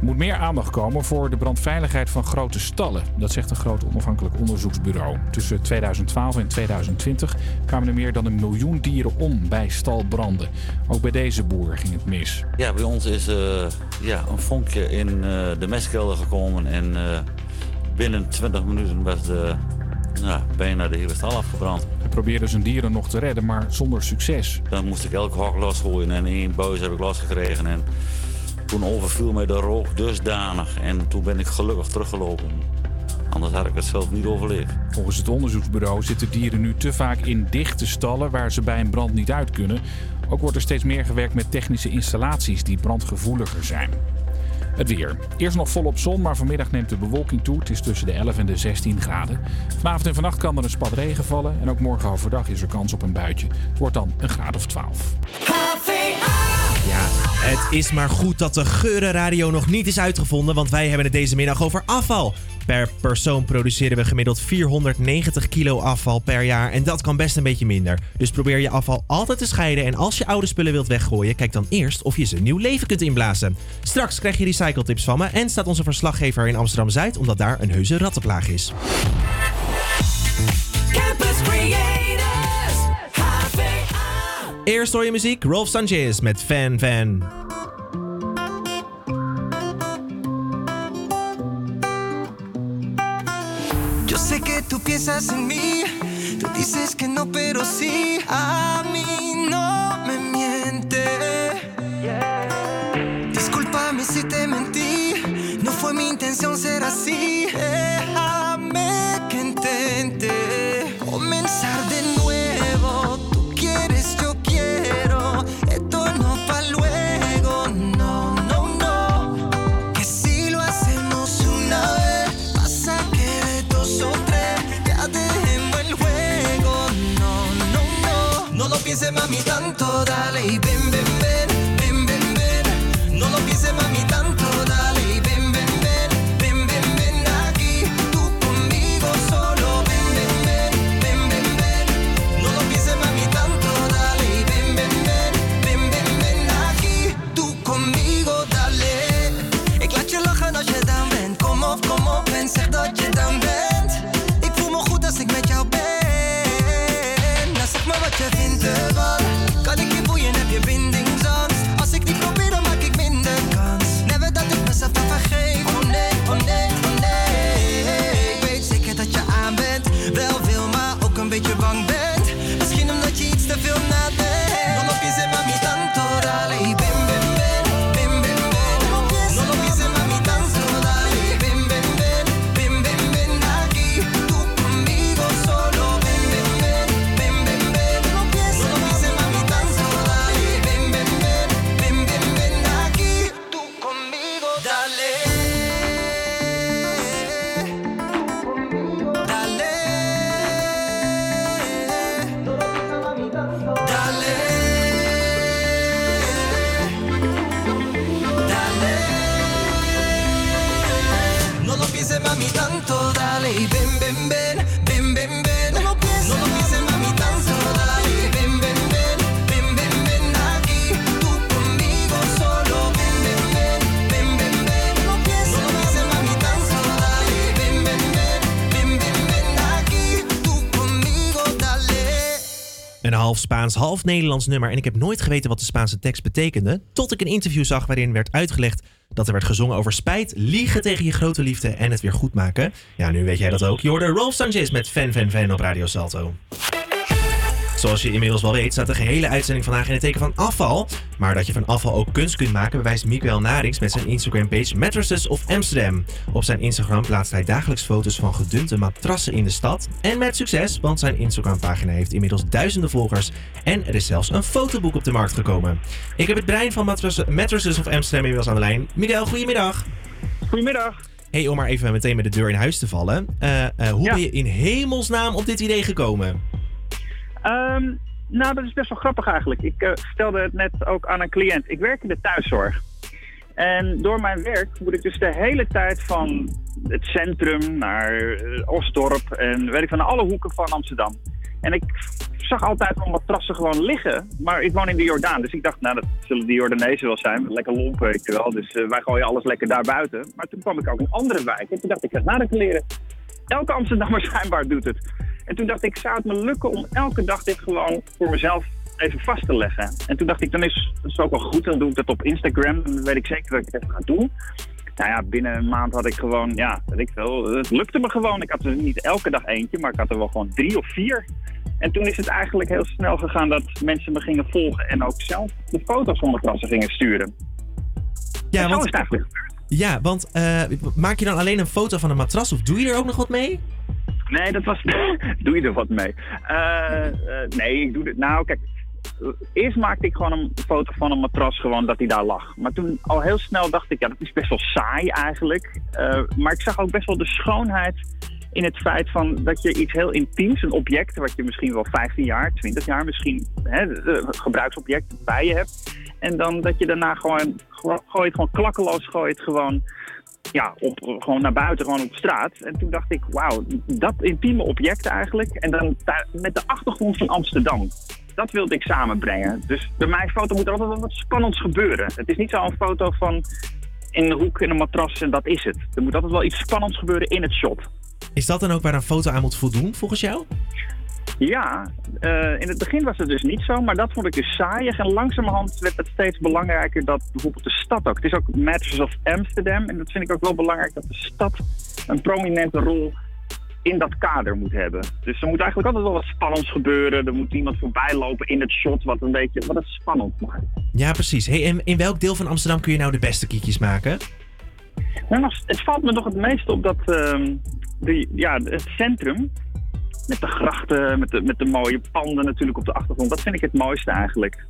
Er moet meer aandacht komen voor de brandveiligheid van grote stallen. Dat zegt een groot onafhankelijk onderzoeksbureau. Tussen 2012 en 2020 kwamen er meer dan een miljoen dieren om bij stalbranden. Ook bij deze boer ging het mis. Ja, bij ons is eh, ja, een vonkje in eh, de mestkelder gekomen en eh, binnen 20 minuten was de, ja, bijna de hele stal afgebrand. Hij probeerde zijn dieren nog te redden, maar zonder succes. Dan moest ik elk hok losgooien en één buis heb ik losgekregen. En toen overviel mij de rook dusdanig en toen ben ik gelukkig teruggelopen. Anders had ik het zelf niet overleefd. Volgens het onderzoeksbureau zitten dieren nu te vaak in dichte stallen waar ze bij een brand niet uit kunnen. Ook wordt er steeds meer gewerkt met technische installaties die brandgevoeliger zijn. Het weer. Eerst nog volop zon, maar vanmiddag neemt de bewolking toe. Het is tussen de 11 en de 16 graden. Vanavond en vannacht kan er een spat regen vallen. En ook morgen overdag is er kans op een buitje. Het wordt dan een graad of 12. Ja, het is maar goed dat de geurenradio nog niet is uitgevonden, want wij hebben het deze middag over afval. Per persoon produceren we gemiddeld 490 kilo afval per jaar en dat kan best een beetje minder. Dus probeer je afval altijd te scheiden en als je oude spullen wilt weggooien, kijk dan eerst of je ze nieuw leven kunt inblazen. Straks krijg je recycletips van me en staat onze verslaggever in Amsterdam-Zuid omdat daar een heuse rattenplaag is. Campus HVA. Eerst hoor je muziek, Rolf Sanchez met Fan Fan. Yo sé que tú piensas en mí, tú dices que no, pero sí, a mí no me miente. Discúlpame si te mentí, no fue mi intención ser así. Déjame baby. Half Spaans, half Nederlands nummer en ik heb nooit geweten wat de Spaanse tekst betekende, tot ik een interview zag waarin werd uitgelegd dat er werd gezongen over spijt, liegen tegen je grote liefde en het weer goed maken. Ja, nu weet jij dat ook. Je hoorde Rolf Sanchez met Fan Fan Fan op Radio Salto. Zoals je inmiddels wel weet, staat de gehele uitzending vandaag in het teken van afval. Maar dat je van afval ook kunst kunt maken, bewijst Miguel Narings met zijn Instagram-page Mattresses of Amsterdam. Op zijn Instagram plaatst hij dagelijks foto's van gedunte matrassen in de stad. En met succes, want zijn Instagram-pagina heeft inmiddels duizenden volgers. En er is zelfs een fotoboek op de markt gekomen. Ik heb het brein van Mattresses, of Amsterdam inmiddels aan de lijn. Miguel, goedemiddag. Goedemiddag. Hey, om maar even meteen met de deur in huis te vallen. Eh, eh, hoe ben je in hemelsnaam op dit idee gekomen? Ehm, nou, dat is best wel grappig eigenlijk. Ik eh, stelde het net ook aan een cliënt. Ik werk in de thuiszorg. En door mijn werk moet ik dus de hele tijd van het centrum naar eh, Osdorp en weet ik van alle hoeken van Amsterdam. En ik zag altijd wel matrassen gewoon liggen. Maar ik woon in de Jordaan, dus ik dacht, nou, dat zullen die Jordanezen wel zijn. Lekker lomp, weet je wel. Dus eh, wij gooien alles lekker daar buiten. Maar toen kwam ik ook in andere wijken. En toen dacht ik, ga naar de leren. Elke Amsterdammer schijnbaar doet het. En toen dacht ik, zou het me lukken om elke dag dit gewoon voor mezelf even vast te leggen? En toen dacht ik, dan is het ook wel goed. Dan doe ik dat op Instagram. Dan weet ik zeker dat ik het even ga doen. Nou ja, binnen een maand had ik gewoon, ja, weet ik veel. Het lukte me gewoon. Ik had er niet elke dag eentje, maar ik had er wel gewoon drie of vier. En toen is het eigenlijk heel snel gegaan dat mensen me gingen volgen en ook zelf de foto's van matrassen gingen sturen. Ja, want, ja, want eh, maak je dan alleen een foto van een matras of doe je er ook nog wat mee? Nee, dat was. <laughs> doe je er wat mee? Eh, eh, nee, ik doe dit. Nou, kijk. Eerst maakte ik gewoon een foto van een matras, gewoon dat hij daar lag. Maar toen al heel snel dacht ik, ja, dat is best wel saai eigenlijk. Eh, maar ik zag ook best wel de schoonheid in het feit van dat je iets heel intiems, een object wat je misschien wel 15 jaar, 20 jaar misschien, hè, gebruiksobject bij je hebt. En dan dat je daarna gewoon, gooi het gewoon klakkeloos, gooi het gewoon ja, op, gewoon naar buiten, gewoon op straat. En toen dacht ik, wauw, dat intieme object eigenlijk. En dan daar, met de achtergrond van Amsterdam. Dat wilde ik samenbrengen. Dus bij mijn foto moet er altijd wat spannends gebeuren. Het is niet zo'n foto van in een hoek in een matras en dat is het. Er moet altijd wel iets spannends gebeuren in het shot. Is dat dan ook waar een foto aan moet voldoen, volgens jou? Ja, eh, in het begin was het dus niet zo, maar dat vond ik dus saaiig. En langzamerhand werd het steeds belangrijker dat bijvoorbeeld de stad ook... Het is ook Matches of Amsterdam en dat vind ik ook wel belangrijk dat de stad een prominente rol in dat kader moet hebben. Dus er moet eigenlijk altijd wel wat spannends gebeuren. Er moet iemand voorbij lopen in het shot wat een beetje wat het spannend maakt. Ja, precies. Hey, en in welk deel van Amsterdam kun je nou de beste kiekjes maken? Nou, het valt me nog het meest op dat ehm, de, ja, het centrum, met de grachten, met de, met de mooie panden natuurlijk op de achtergrond, dat vind ik het mooiste eigenlijk.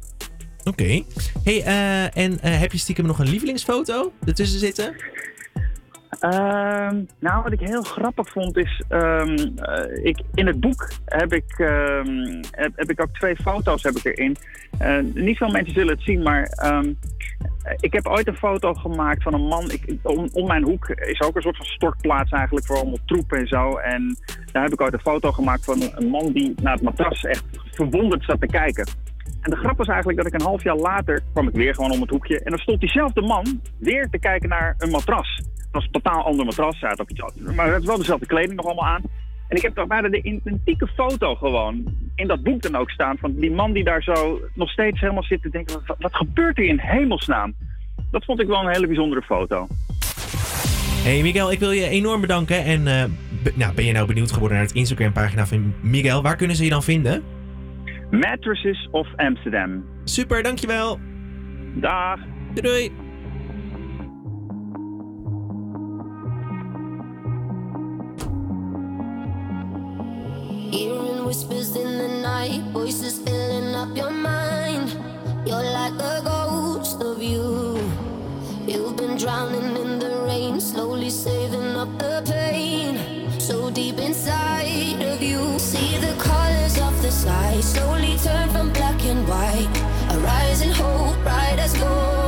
Oké. Hey, eh, en eh, heb je stiekem nog een lievelingsfoto ertussen zitten? Ehm, nou, wat ik heel grappig vond is, ehm, eh, ik, in het boek heb ik, ehm, heb, ik ook twee foto's heb ik erin. Eh, niet veel mensen zullen het zien, maar ik heb ooit een foto gemaakt van een man. Ik, om, om mijn hoek is ook een soort van stortplaats eigenlijk voor allemaal troepen en zo. En daar heb ik ooit een foto gemaakt van een man die naar het matras echt verwonderd zat te kijken. En de grap was eigenlijk dat ik een half jaar later kwam ik weer gewoon om het hoekje. En dan stond diezelfde man weer te kijken naar een matras. Het was een totaal ander matras. Hij had ook iets anders, maar het had wel dezelfde kleding nog allemaal aan. En ik heb toch bijna de identieke foto gewoon in dat boek dan ook staan. Van die man die daar zo nog steeds helemaal zit te denken. Wat, wat gebeurt er in hemelsnaam? Dat vond ik wel een hele bijzondere foto. Hey Miguel, ik wil je enorm bedanken. En eh, be- nou, ben je nou benieuwd geworden naar het Instagram pagina van Miguel? Waar kunnen ze je dan vinden? Mattresses of Amsterdam. Super, dankjewel. Dag. Doei doei. Hearing whispers in the night, voices filling up your mind. You're like a ghost of you. You've been drowning in the rain, slowly saving up the pain. So deep inside of you, see the colors of the sky slowly turn from black and white. A rising hope, bright as gold.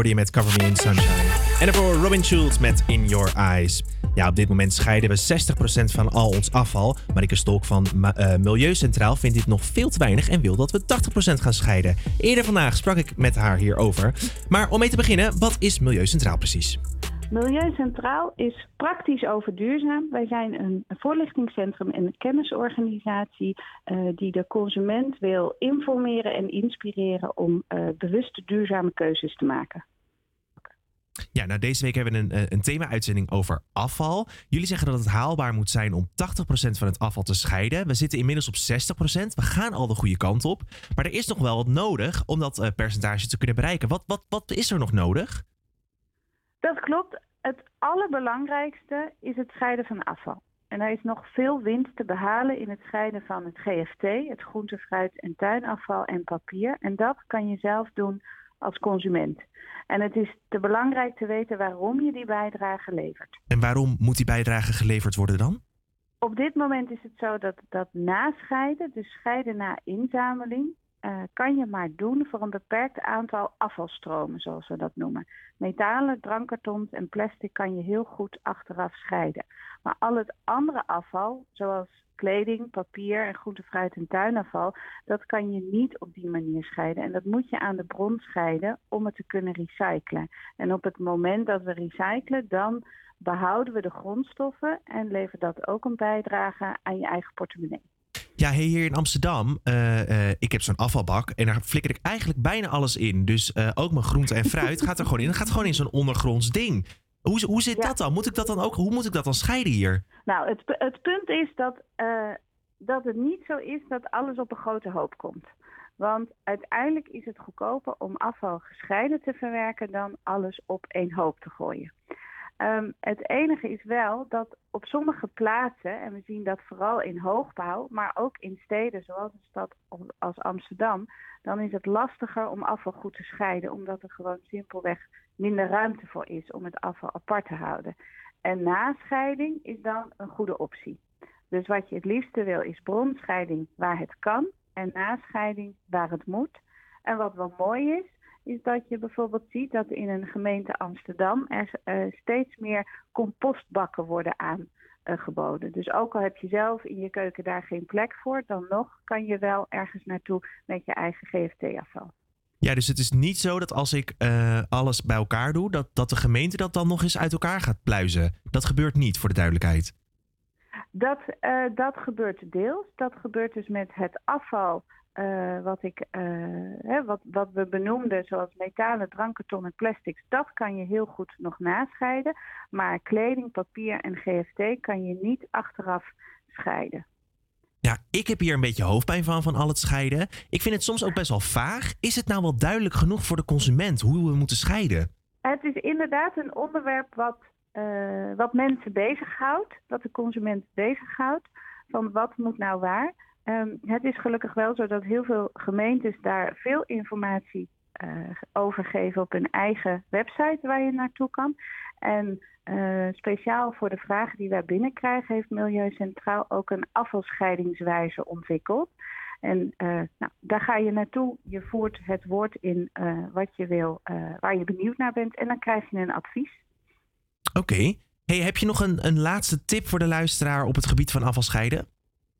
Hoorde je met Cover Me in Sunshine. En daarvoor Robin Schulz met In Your Eyes. Ja, op dit moment scheiden we 60% van al ons afval. Marike Stolk van eh, Milieucentraal vindt dit nog veel te weinig en wil dat we 80% gaan scheiden. Eerder vandaag sprak ik met haar hierover. Maar om mee te beginnen, wat is Milieucentraal precies? Milieu Centraal is praktisch over duurzaam. Wij zijn een voorlichtingscentrum en een kennisorganisatie eh, die de consument wil informeren en inspireren om eh, bewuste duurzame keuzes te maken. Ja, nou deze week hebben we een, eh, een thema-uitzending over afval. Jullie zeggen dat het haalbaar moet zijn om 80% van het afval te scheiden. We zitten inmiddels op 60%. We gaan al de goede kant op. Maar er is nog wel wat nodig om dat percentage te kunnen bereiken. Wat, wat, wat is er nog nodig? Dat klopt. Het allerbelangrijkste is het scheiden van afval. En er is nog veel winst te behalen in het scheiden van het GFT, het groente, fruit en tuinafval en papier. En dat kan je zelf doen als consument. En het is te belangrijk te weten waarom je die bijdrage levert. En waarom moet die bijdrage geleverd worden dan? Op dit moment is het zo dat dat nascheiden, dus scheiden na inzameling, eh, kan je maar doen voor een beperkt aantal afvalstromen, zoals we dat noemen. Metalen, drankkartons en plastic kan je heel goed achteraf scheiden. Maar al het andere afval, zoals kleding, papier en groente, fruit en tuinafval, dat kan je niet op die manier scheiden. En dat moet je aan de bron scheiden om het te kunnen recyclen. En op het moment dat we recyclen, dan behouden we de grondstoffen en levert dat ook een bijdrage aan je eigen portemonnee. Ja, hier in Amsterdam, eh, eh, ik heb zo'n afvalbak en daar flikker ik eigenlijk bijna alles in. Dus eh, ook mijn groente en fruit gaat er gewoon in. Dat gaat gewoon in zo'n ondergronds ding. Hoe, hoe zit dat dan? Moet ik dat dan ook? Hoe moet ik dat dan scheiden hier? Nou, het, het punt is dat, dat het niet zo is dat alles op een grote hoop komt. Want uiteindelijk is het goedkoper om afval gescheiden te verwerken dan alles op één hoop te gooien. Ehm, het enige is wel dat op sommige plaatsen, en we zien dat vooral in hoogbouw, maar ook in steden zoals een stad als Amsterdam, dan is het lastiger om afval goed te scheiden, omdat er gewoon simpelweg minder ruimte voor is om het afval apart te houden. En nascheiding is dan een goede optie. Dus wat je het liefste wil is bronscheiding waar het kan en nascheiding waar het moet. En wat wel mooi is, is dat je bijvoorbeeld ziet dat in een gemeente Amsterdam er eh, steeds meer compostbakken worden aangeboden. Dus ook al heb je zelf in je keuken daar geen plek voor, dan nog kan je wel ergens naartoe met je eigen GFT-afval. Ja, dus het is niet zo dat als ik eh, alles bij elkaar doe, dat, dat de gemeente dat dan nog eens uit elkaar gaat pluizen. Dat gebeurt niet, voor de duidelijkheid. Dat, eh, dat gebeurt deels. Dat gebeurt dus met het afval eh, wat, ik, eh, hè, wat, wat we benoemden, zoals metalen, drankkarton en plastics. Dat kan je heel goed nog nascheiden. Maar kleding, papier en GFT kan je niet achteraf scheiden. Ja, ik heb hier een beetje hoofdpijn van, van al het scheiden. Ik vind het soms ook best wel vaag. Is het nou wel duidelijk genoeg voor de consument hoe we moeten scheiden? Het is inderdaad een onderwerp wat, eh, wat mensen bezighoudt, wat de consument bezighoudt. Van wat moet nou waar? Ehm, het is gelukkig wel zo dat heel veel gemeentes daar veel informatie eh, over geven op hun eigen website waar je naartoe kan. En eh, speciaal voor de vragen die wij binnenkrijgen, heeft Milieu Centraal ook een afvalscheidingswijze ontwikkeld. En eh, nou, daar ga je naartoe. Je voert het woord in wat je wil, waar je benieuwd naar bent. En dan krijg je een advies. Oké. Hey, heb je nog een, een laatste tip voor de luisteraar op het gebied van afvalscheiden?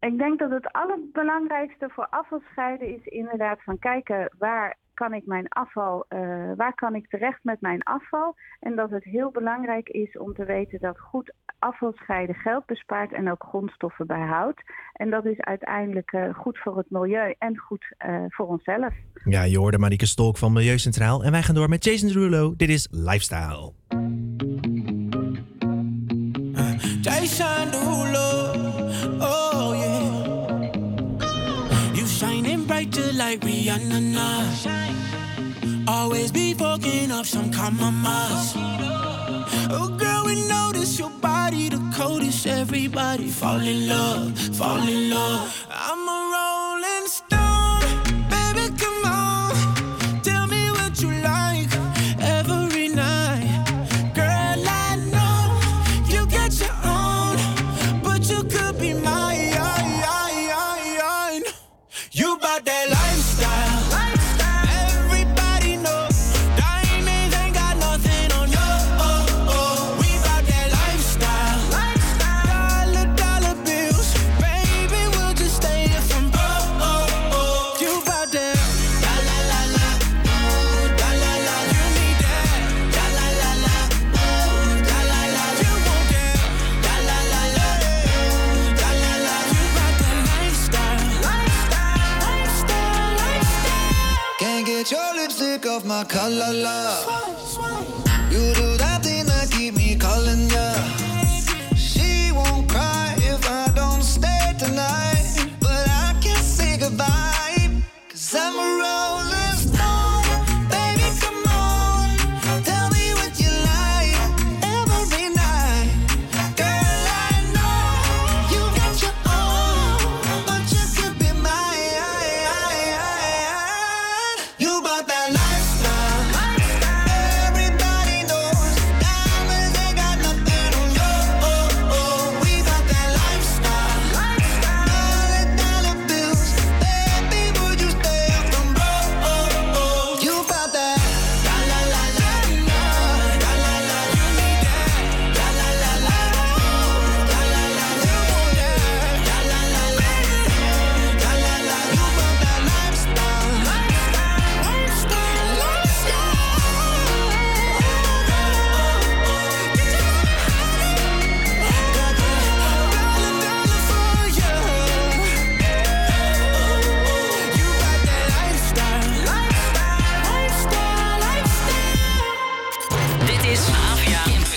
Ik denk dat het allerbelangrijkste voor afvalscheiden is inderdaad van kijken waar kan ik mijn afval, eh, waar kan ik terecht met mijn afval. En dat het heel belangrijk is om te weten dat goed afvalscheiden geld bespaart en ook grondstoffen bijhoudt. En dat is uiteindelijk eh, goed voor het milieu en goed eh, voor onszelf. Ja, je hoorde Marieke Stolk van Milieu Centraal. En wij gaan door met Jason Derulo. Dit is Lifestyle. Jason Derulo, brighter like Rihanna now. Always be fucking up some compromise. Oh girl, we notice your body the coldest. Everybody fall in love, fall in love. I'm a rolling stone, of my color love.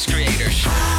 Creators.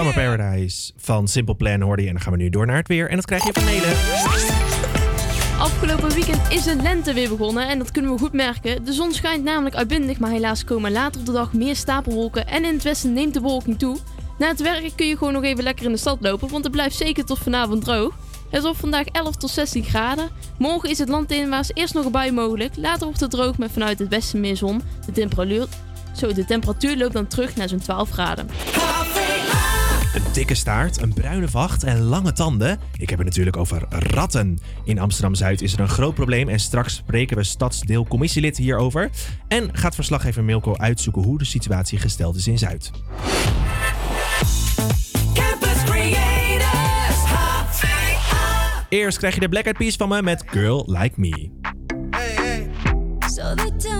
Summer Paradise van Simple Plan hoorde je. En dan gaan we nu door naar het weer. En dat krijg je van Nelen. Afgelopen weekend is de lente weer begonnen en dat kunnen we goed merken. De zon schijnt namelijk uitbundig, maar helaas komen later op de dag meer stapelwolken en in het westen neemt de bewolking toe. Na het werk kun je gewoon nog even lekker in de stad lopen, want het blijft zeker tot vanavond droog. Het wordt vandaag 11 tot 16 graden. Morgen is het landinwaarts eerst nog een bui mogelijk. Later wordt het droog met vanuit het westen meer zon. De temperatuur, zo, de temperatuur loopt dan terug naar zo'n 12 graden. Een dikke staart, een bruine vacht en lange tanden. Ik heb het natuurlijk over ratten. In Amsterdam-Zuid is er een groot probleem en straks spreken we stadsdeelcommissielid hierover. En gaat verslaggever Milko uitzoeken hoe de situatie gesteld is in Zuid. Campus Creators, HVA. Eerst krijg je de Black Eyed Peas van me met Girl Like Me. So they tell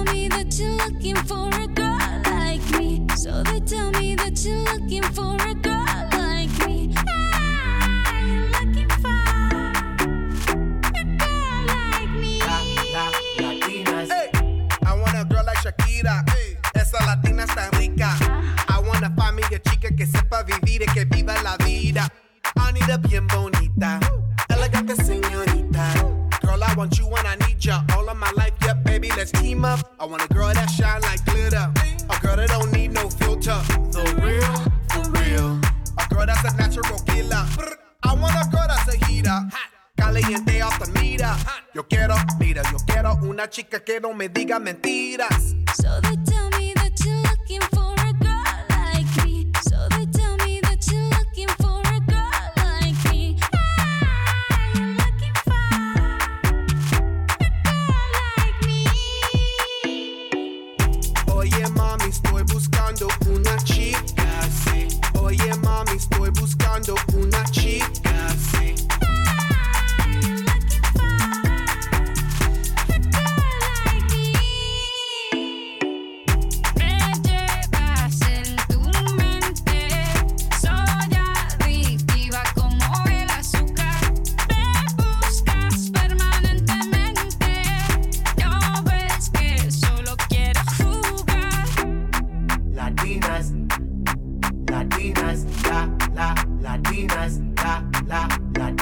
girl. Eh, esa latina está rica. I wanna find me a chica que sepa vivir y que viva la vida. I need a bien bonita, elegante señorita. Girl, I want you and I need ya all of my life. Yeah, baby, let's team up. I want a girl that shine like glitter. A girl that don't need no filter. The real, for real. A girl that's a natural killer. I want a girl that's a heater. Caliente off the meter. Yo quiero, mira, yo quiero una chica que no me diga mentiras. So they tell me that you're looking for a girl like me. So they tell me that you're looking for a girl like me. I'm looking for Oye mami, estoy buscando una chica, sí. Oye mami, estoy buscando una chica,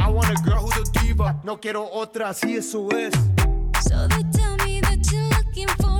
I want a girl who's a diva. No quiero otra, así eso es. So they tell me that you're looking for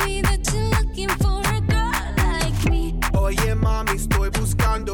Oye, mami, estoy buscando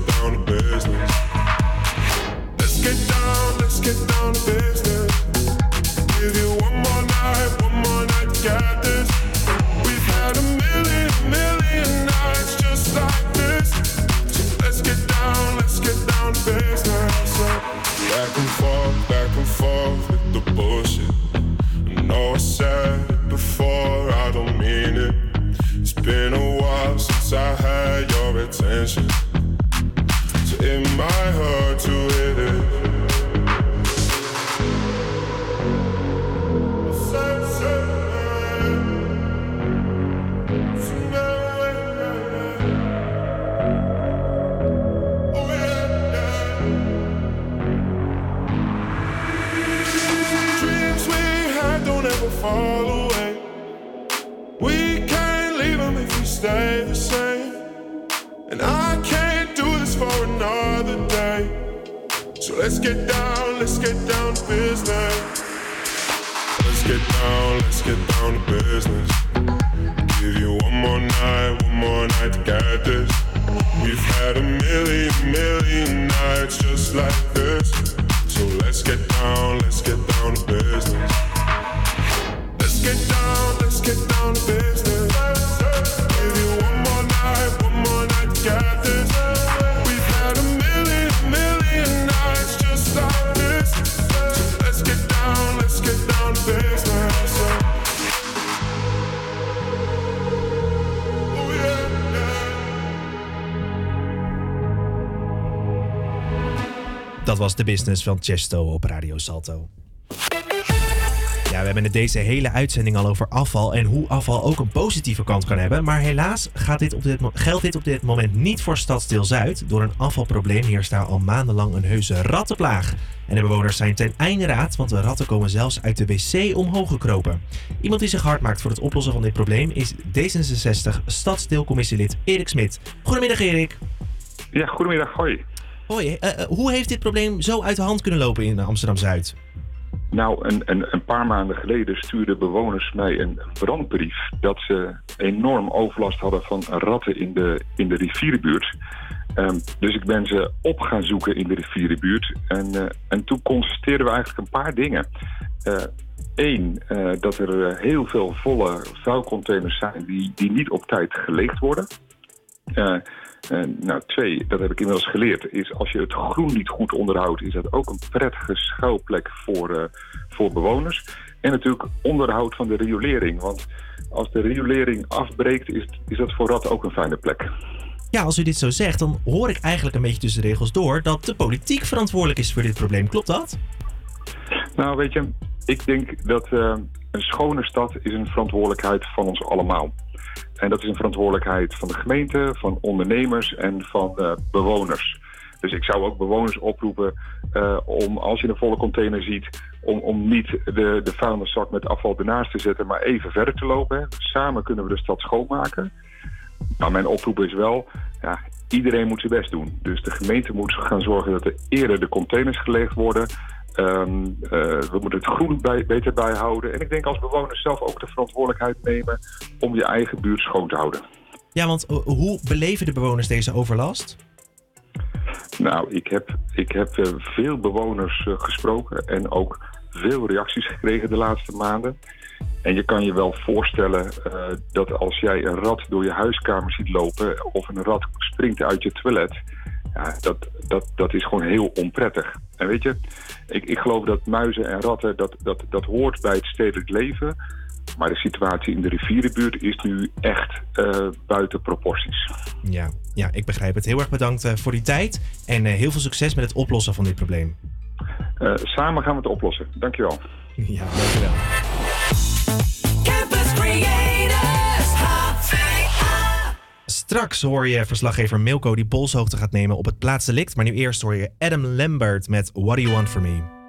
I said it before, I don't mean it. It's been a while since I had your attention. So it might hurt to hit it. To get this. We've had a million, million nights just like this. So let's get down, let's get down to business. Let's get down, let's get down to business. Dat was de business van Chesto op Radio Salto. Ja, we hebben het deze hele uitzending al over afval en hoe afval ook een positieve kant kan hebben. Maar helaas gaat dit op dit, geldt dit op dit moment niet voor Stadsdeel Zuid. Door een afvalprobleem heerst daar al maandenlang een heuse rattenplaag. En de bewoners zijn ten einde raad, want de ratten komen zelfs uit de wc omhoog gekropen. Iemand die zich hard maakt voor het oplossen van dit probleem is D66 Stadsdeelcommissielid Erik Smit. Goedemiddag Erik. Ja, goedemiddag. Hoi. Eh, eh, hoe heeft dit probleem zo uit de hand kunnen lopen in Amsterdam Zuid? Nou, een, een, een paar maanden geleden stuurden bewoners mij een brandbrief dat ze enorm overlast hadden van ratten in de, in de rivierenbuurt. Ehm, dus ik ben ze op gaan zoeken in de rivierenbuurt. En, eh, en toen constateerden we eigenlijk een paar dingen. Eén, dat er heel veel volle vuilcontainers zijn die, die niet op tijd geleegd worden. Eh, nou, twee, dat heb ik inmiddels geleerd, is als je het groen niet goed onderhoudt, is dat ook een prettige schuilplek voor, eh, voor bewoners. En natuurlijk onderhoud van de riolering. Want als de riolering afbreekt, is, is dat voor ratten ook een fijne plek. Ja, als u dit zo zegt, dan hoor ik eigenlijk een beetje tussen de regels door dat de politiek verantwoordelijk is voor dit probleem. Klopt dat? Nou, weet je, ik denk dat eh, een schone stad is een verantwoordelijkheid van ons allemaal. En dat is een verantwoordelijkheid van de gemeente, van ondernemers en van eh, bewoners. Dus ik zou ook bewoners oproepen eh, om, als je een volle container ziet, om, om niet de, de vuilniszak met afval ernaast te zetten, maar even verder te lopen. hè. Samen kunnen we de stad schoonmaken. Maar mijn oproep is wel, ja, iedereen moet zijn best doen. Dus de gemeente moet gaan zorgen dat er eerder de containers geleegd worden. Ehm, eh, we moeten het groen bij, beter bijhouden. En ik denk als bewoners zelf ook de verantwoordelijkheid nemen om je eigen buurt schoon te houden. Ja, want eh, hoe beleven de bewoners deze overlast? Nou, ik heb, ik heb eh, veel bewoners gesproken en ook veel reacties <laughs> gekregen de laatste maanden. En je kan je wel voorstellen dat als jij een rat door je huiskamer ziet lopen of een rat springt uit je toilet, ja, dat, dat, dat is gewoon heel onprettig. En weet je, ik, ik geloof dat muizen en ratten, dat, dat, dat hoort bij het stedelijk leven. Maar de situatie in de rivierenbuurt is nu echt eh, buiten proporties. Ja, ja, ik begrijp het. Heel erg bedankt eh, voor uw tijd en eh, heel veel succes met het oplossen van dit probleem. Eh, samen gaan we het oplossen. Dankjewel. Ja, dankjewel. Campus. Straks hoor je verslaggever Milko die polshoogte gaat nemen op het plaatsdelict. Maar nu eerst hoor je Adam Lambert met What Do You Want From Me.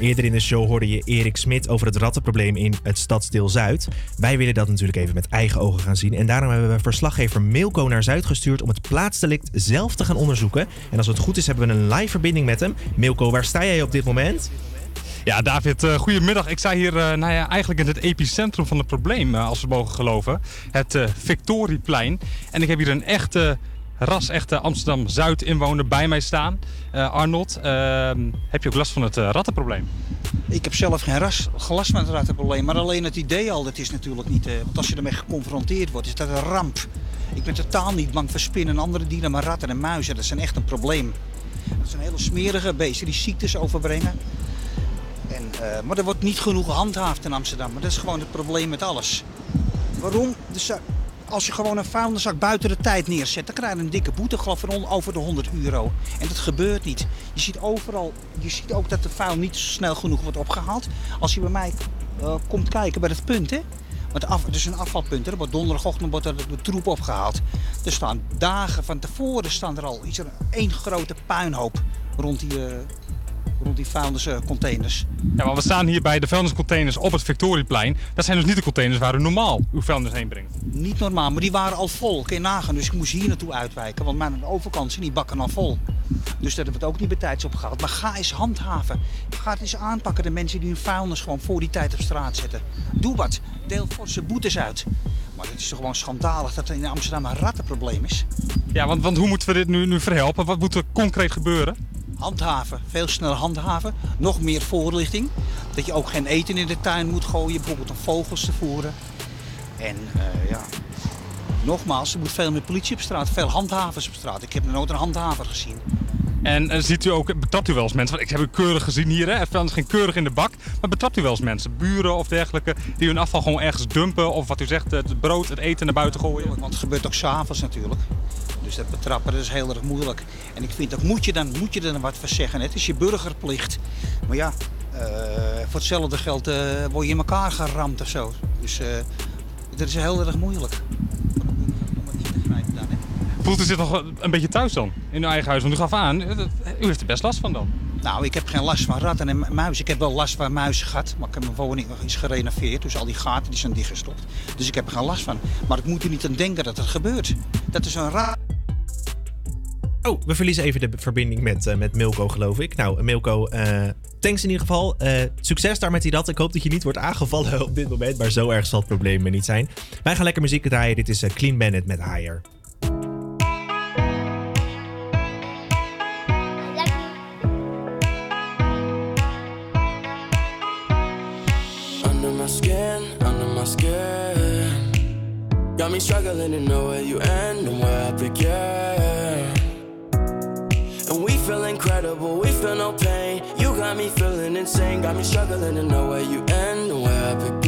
Eerder in de show hoorde je Erik Smit over het rattenprobleem in het stadsdeel Zuid. Wij willen dat natuurlijk even met eigen ogen gaan zien. En daarom hebben we verslaggever Milko naar Zuid gestuurd om het plaatsdelict zelf te gaan onderzoeken. En als het goed is, hebben we een live verbinding met hem. Milko, waar sta jij op dit moment? Ja, David, eh, goedemiddag. Ik sta hier eh, nou ja, eigenlijk in het epicentrum van het probleem, eh, als we mogen geloven. Het Victorieplein. En ik heb hier een echte, ras-echte Amsterdam-Zuid-inwoner bij mij staan. Eh, Arnold, ehm, heb je ook last van het eh, rattenprobleem? Ik heb zelf geen ras, last van het rattenprobleem, maar alleen het idee al, dat is natuurlijk niet... eh, want als je ermee geconfronteerd wordt, is dat een ramp. Ik ben totaal niet bang voor spinnen en andere dieren, maar ratten en muizen, dat zijn echt een probleem. Dat zijn hele smerige beesten die ziektes overbrengen. En, maar er wordt niet genoeg gehandhaafd in Amsterdam, maar dat is gewoon het probleem met alles. Waarom? Eh, als je gewoon een vuilniszak buiten de tijd neerzet, dan krijg je een dikke boete, geloof van over de 100 euro. En dat gebeurt niet. Je ziet overal, je ziet ook dat de vuil niet snel genoeg wordt opgehaald. Als je bij mij eh, komt kijken bij het punt, hè. Want af, het is een afvalpunt. Er wordt donderdagochtend wordt er de troep opgehaald. Er staan dagen van tevoren staan er al iets, één grote puinhoop rond die, eh, rond die vuilniscontainers. Ja, want we staan hier bij de vuilniscontainers op het Victorieplein. Dat zijn dus niet de containers waar u normaal uw vuilnis heen brengt. Niet normaal, maar die waren al vol. Kun je nagaan. Dus ik moest hier naartoe uitwijken. Want mijn overkant zijn die bakken al vol. Dus dat hebben we het ook niet bij tijds opgehaald. Maar ga eens handhaven. Ga het eens aanpakken. De mensen die hun vuilnis gewoon voor die tijd op straat zetten. Doe wat. Deel forse boetes uit. Maar het is toch gewoon schandalig dat er in Amsterdam een rattenprobleem is. Ja, want, want hoe moeten we dit nu, nu verhelpen? Wat moet er concreet gebeuren? Handhaven, veel sneller handhaven. Nog meer voorlichting. Dat je ook geen eten in de tuin moet gooien, bijvoorbeeld om vogels te voeren. En eh, ja, nogmaals, er moet veel meer politie op straat, veel handhavers op straat. Ik heb nog nooit een handhaver gezien. En eh, ziet u ook, betrapt u wel eens mensen? Want ik heb u keurig gezien hier, hè? Het vuilnis ging keurig in de bak. Maar betrapt u wel eens mensen, buren of dergelijke, die hun afval gewoon ergens dumpen? Of wat u zegt, het brood, het eten naar buiten gooien? Want het gebeurt ook s'avonds natuurlijk. Dus dat betrappen dat is heel erg moeilijk. En ik vind ook, moet je, dan, moet je er dan wat voor zeggen? Het is je burgerplicht. Maar ja, eh, voor hetzelfde geld eh, word je in elkaar geramd of zo. Dus eh, dat is heel erg moeilijk. Voelt u zich nog een beetje thuis dan, in uw eigen huis? Want u gaf aan, dat- u heeft er best last van dan. Nou, ik heb geen last van ratten en muizen. Ik heb wel last van muizen gehad, maar ik heb mijn woning nog eens gerenoveerd. Dus al die gaten die zijn dichtgestopt. Dus ik heb er geen last van. Maar ik moet er niet aan denken dat het gebeurt. Dat is een raar. Oh, we verliezen even de verbinding met, eh, met Milko, geloof ik. Nou, Milko, eh, thanks in ieder geval. Eh, succes daar met die rat. Ik hoop dat je niet wordt aangevallen <laughs> op dit moment, maar zo erg zal het probleem niet zijn. Wij gaan lekker muziek draaien. Dit is Clean Bandit met Higher. Under my skin, under my skin. Got me struggling to know where you end and where I begin. Feel incredible, we feel no pain. You got me feeling insane, got me struggling to know where you end and where I begin.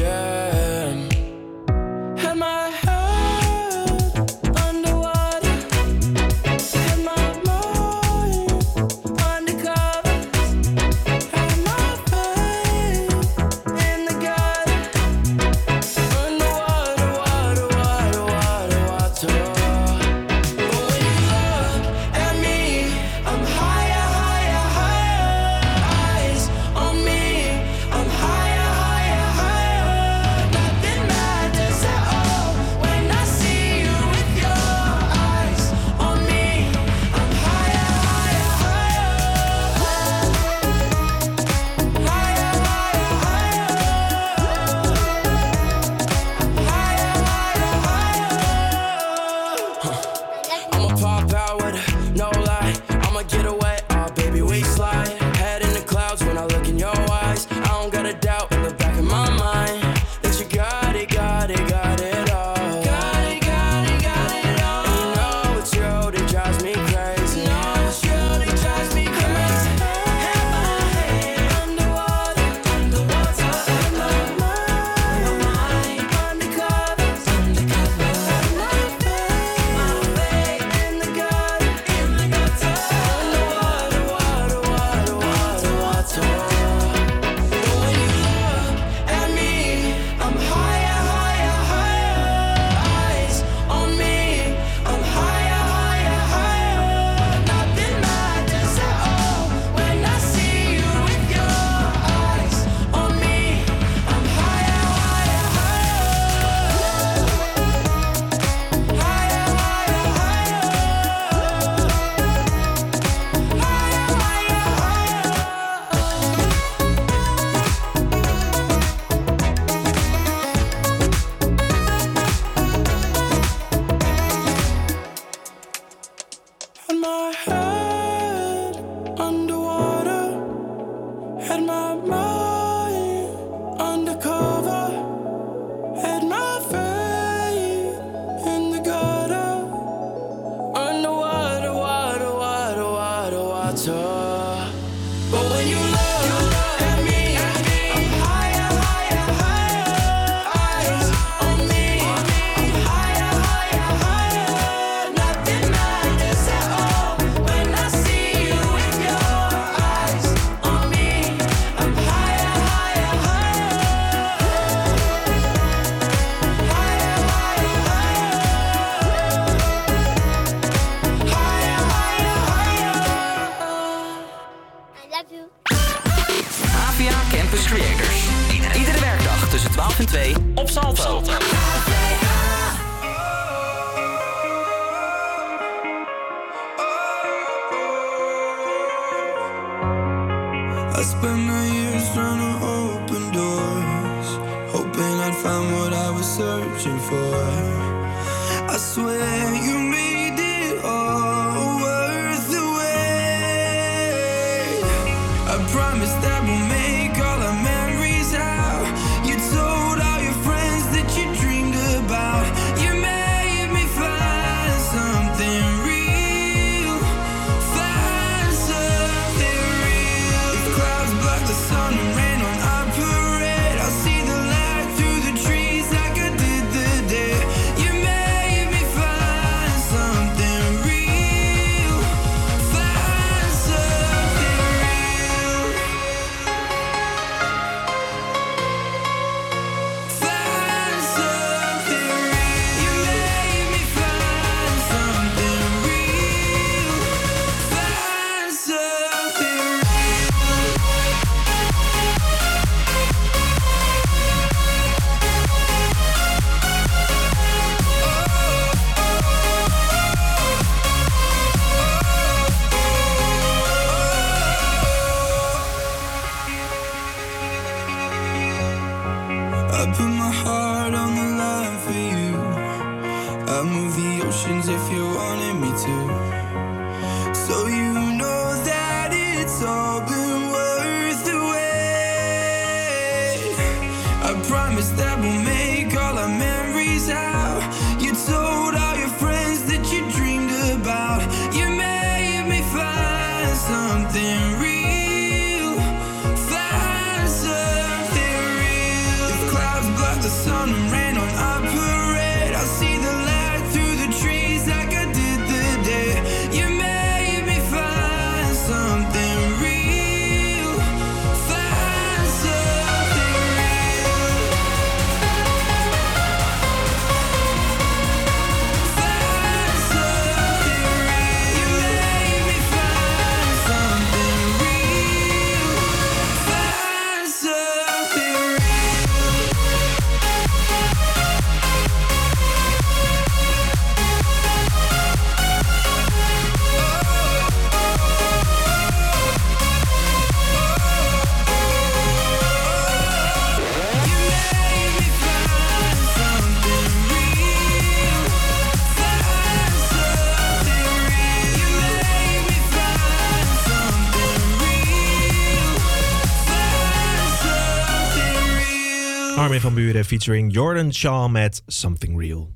Buren featuring Jordan Shaw met Something Real.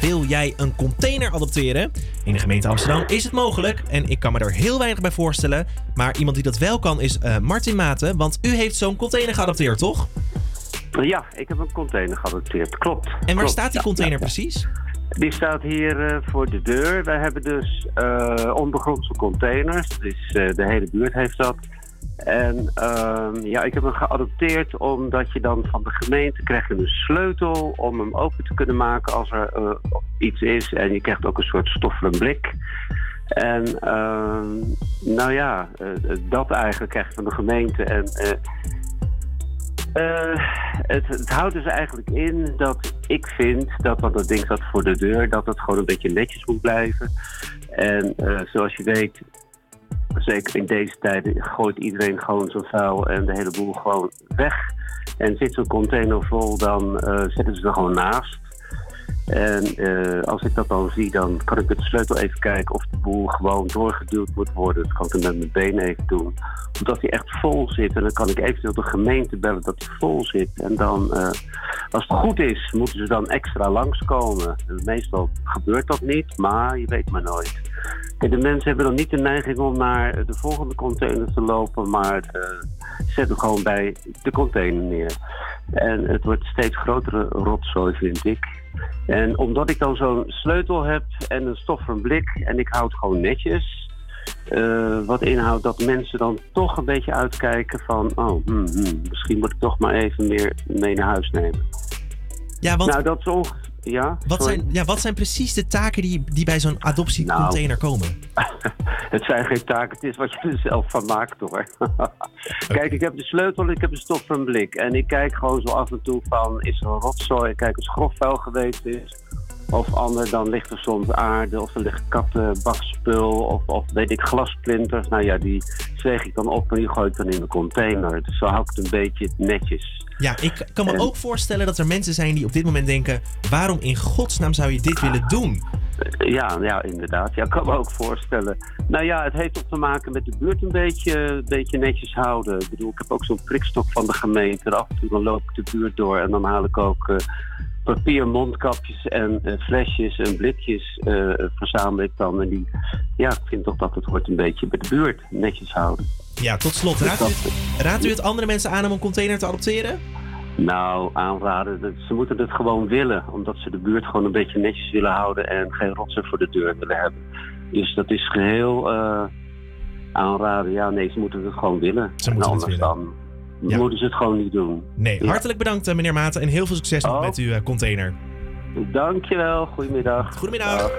Wil jij een container adopteren? In de gemeente Amsterdam is het mogelijk en ik kan me er heel weinig bij voorstellen. Maar iemand die dat wel kan is eh, Martin Maten, want u heeft zo'n container geadopteerd, toch? Ja, ik heb een container geadopteerd. Klopt. En waar Klopt, staat die container ja, ja. precies? Die staat hier eh, voor de deur. Wij hebben dus eh ondergrondse containers. Dus de hele buurt heeft dat. En ehm, ja, ik heb hem geadopteerd omdat je dan van de gemeente krijgt een sleutel om hem open te kunnen maken als er eh, iets is. En je krijgt ook een soort stoffelen blik. En ehm, nou ja, eh, dat eigenlijk krijg je van de gemeente. En eh, eh, het, het houdt dus eigenlijk in dat ik vind dat, want dat ding staat voor de deur, dat het gewoon een beetje netjes moet blijven. En eh, zoals je weet, zeker in deze tijden, gooit iedereen gewoon zijn vuil en de hele boel gewoon weg. En zit zo'n container vol, dan eh, zetten ze er gewoon naast. En eh, als ik dat dan zie, dan kan ik met de sleutel even kijken of de boel gewoon doorgeduwd moet worden. Dat kan ik met mijn benen even doen. Omdat hij echt vol zit. En dan kan ik eventueel de gemeente bellen dat hij vol zit. En dan, eh, als het goed is, moeten ze dan extra langskomen. En meestal gebeurt dat niet, maar je weet maar nooit. De mensen hebben dan niet de neiging om naar de volgende container te lopen, maar eh, zet hem gewoon bij de container neer. En het wordt steeds grotere rotzooi, vind ik. En omdat ik dan zo'n sleutel heb en een stoffen blik en ik houd gewoon netjes. eh, wat inhoudt dat mensen dan toch een beetje uitkijken van... oh, hmm, hmm, misschien moet ik toch maar even meer mee naar huis nemen. Ja, want... Nou, dat is onge- Ja, Wat sorry. zijn, ja, wat zijn precies de taken die, die bij zo'n adoptiecontainer komen? <laughs> Het zijn geen taken, het is wat je er zelf van maakt hoor. <laughs> kijk, ik heb de sleutel ik heb een stok van blik. En ik kijk gewoon zo af en toe van, is er een rotzooi? Ik kijk als grofvuil geweest is. Of ander, dan ligt er soms aarde, of er ligt kattenbakspul, of, of weet ik, glasplinters. Nou ja, die zeeg ik dan op en die gooi ik dan in de container. Dus zo hou ik het een beetje netjes. Ja, ik kan me En- ook voorstellen dat er mensen zijn die op dit moment denken... waarom in godsnaam zou je dit willen doen? Ja, ja, inderdaad. Ja, ik kan me ook voorstellen. Nou ja, het heeft ook te maken met de buurt een beetje, een beetje netjes houden. Ik bedoel, ik heb ook zo'n prikstok van de gemeente. En af en toe dan loop ik de buurt door en dan haal ik ook eh, papier mondkapjes en eh, flesjes en blikjes eh, verzamel ik dan. En die, ja, ik vind toch dat het hoort een beetje bij de buurt netjes houden. Ja, tot slot. Raadt u, het, raadt u het andere mensen aan om een container te adopteren? Nou, aanraden. Ze moeten het gewoon willen. Omdat ze de buurt gewoon een beetje netjes willen houden en geen rotsen voor de deur willen hebben. Dus dat is geheel eh, aanraden. Ja, nee, ze moeten het gewoon willen. Ze en anders willen. dan Ja. moeten ze het gewoon niet doen. Nee, Ja. hartelijk bedankt eh, meneer Maten en heel veel succes nog met uw eh, container. Dankjewel, goedemiddag. Goedemiddag.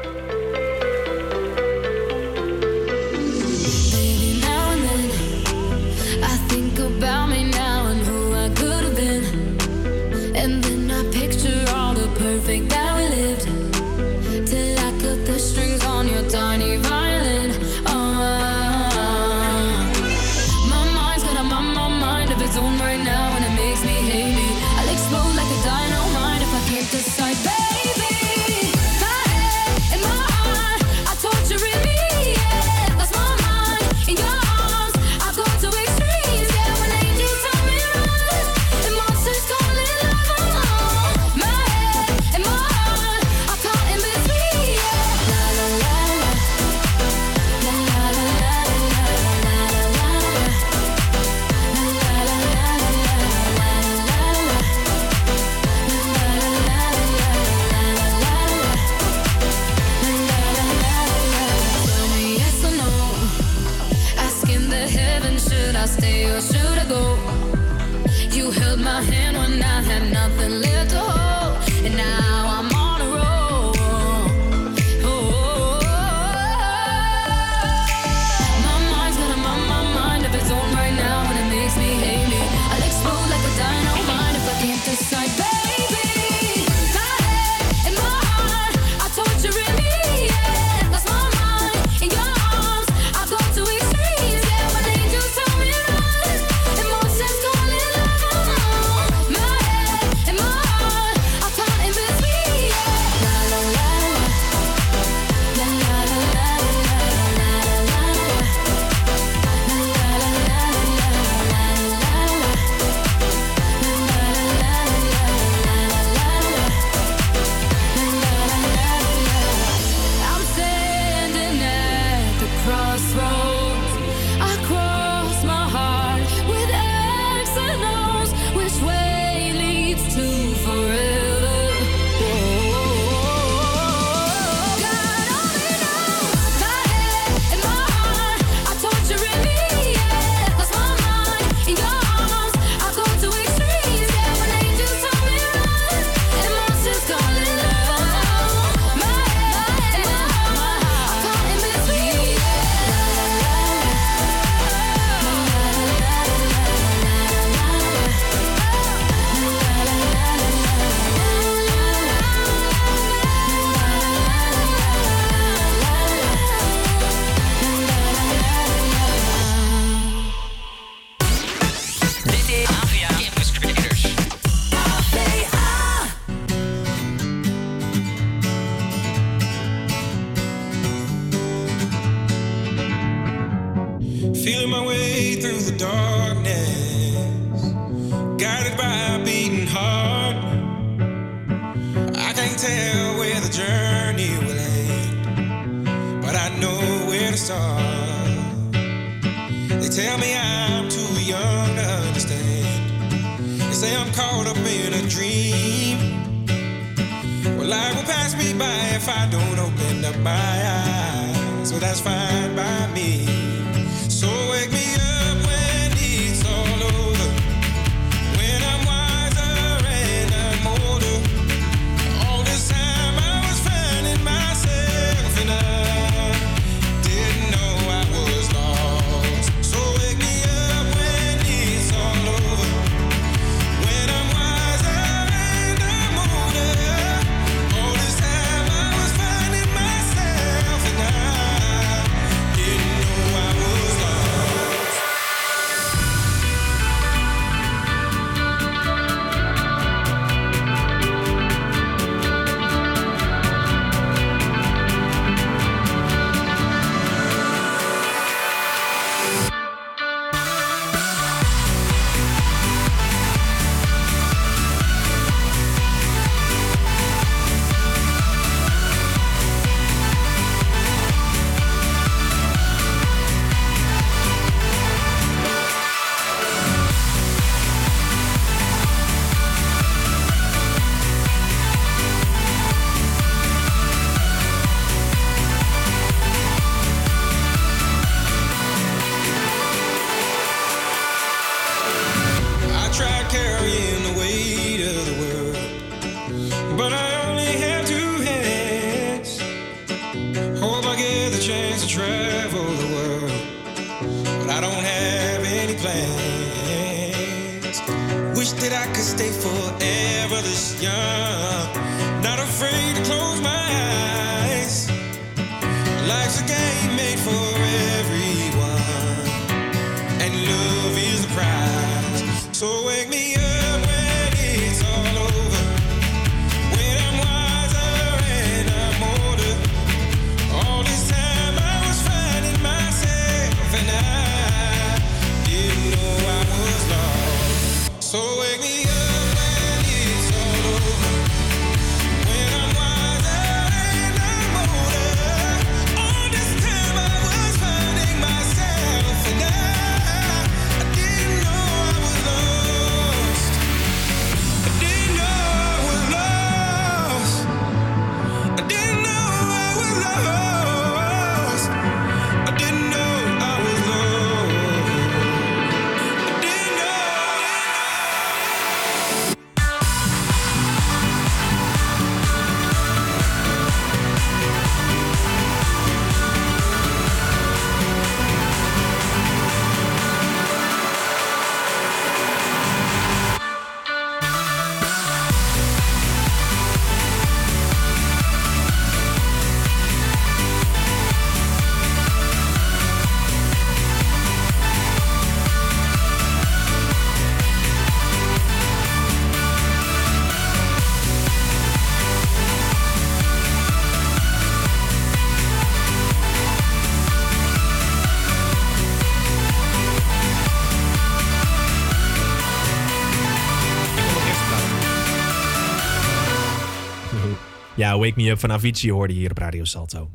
Ja, Wake Me Up van Avicii hoorde je hier op Radio Salto.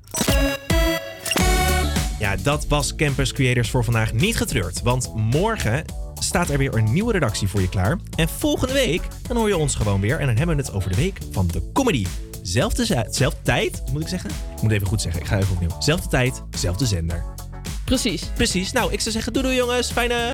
Ja, dat was Campus Creators voor vandaag niet getreurd. Want morgen staat er weer een nieuwe redactie voor je klaar. En volgende week dan hoor je ons gewoon weer. En dan hebben we het over de week van de comedy. Zelfde, tijd, moet ik zeggen. Ik moet even goed zeggen, ik ga even opnieuw. Zelfde tijd, zelfde zender. Precies. Precies. Nou, ik zou zeggen doei doei jongens. Fijne...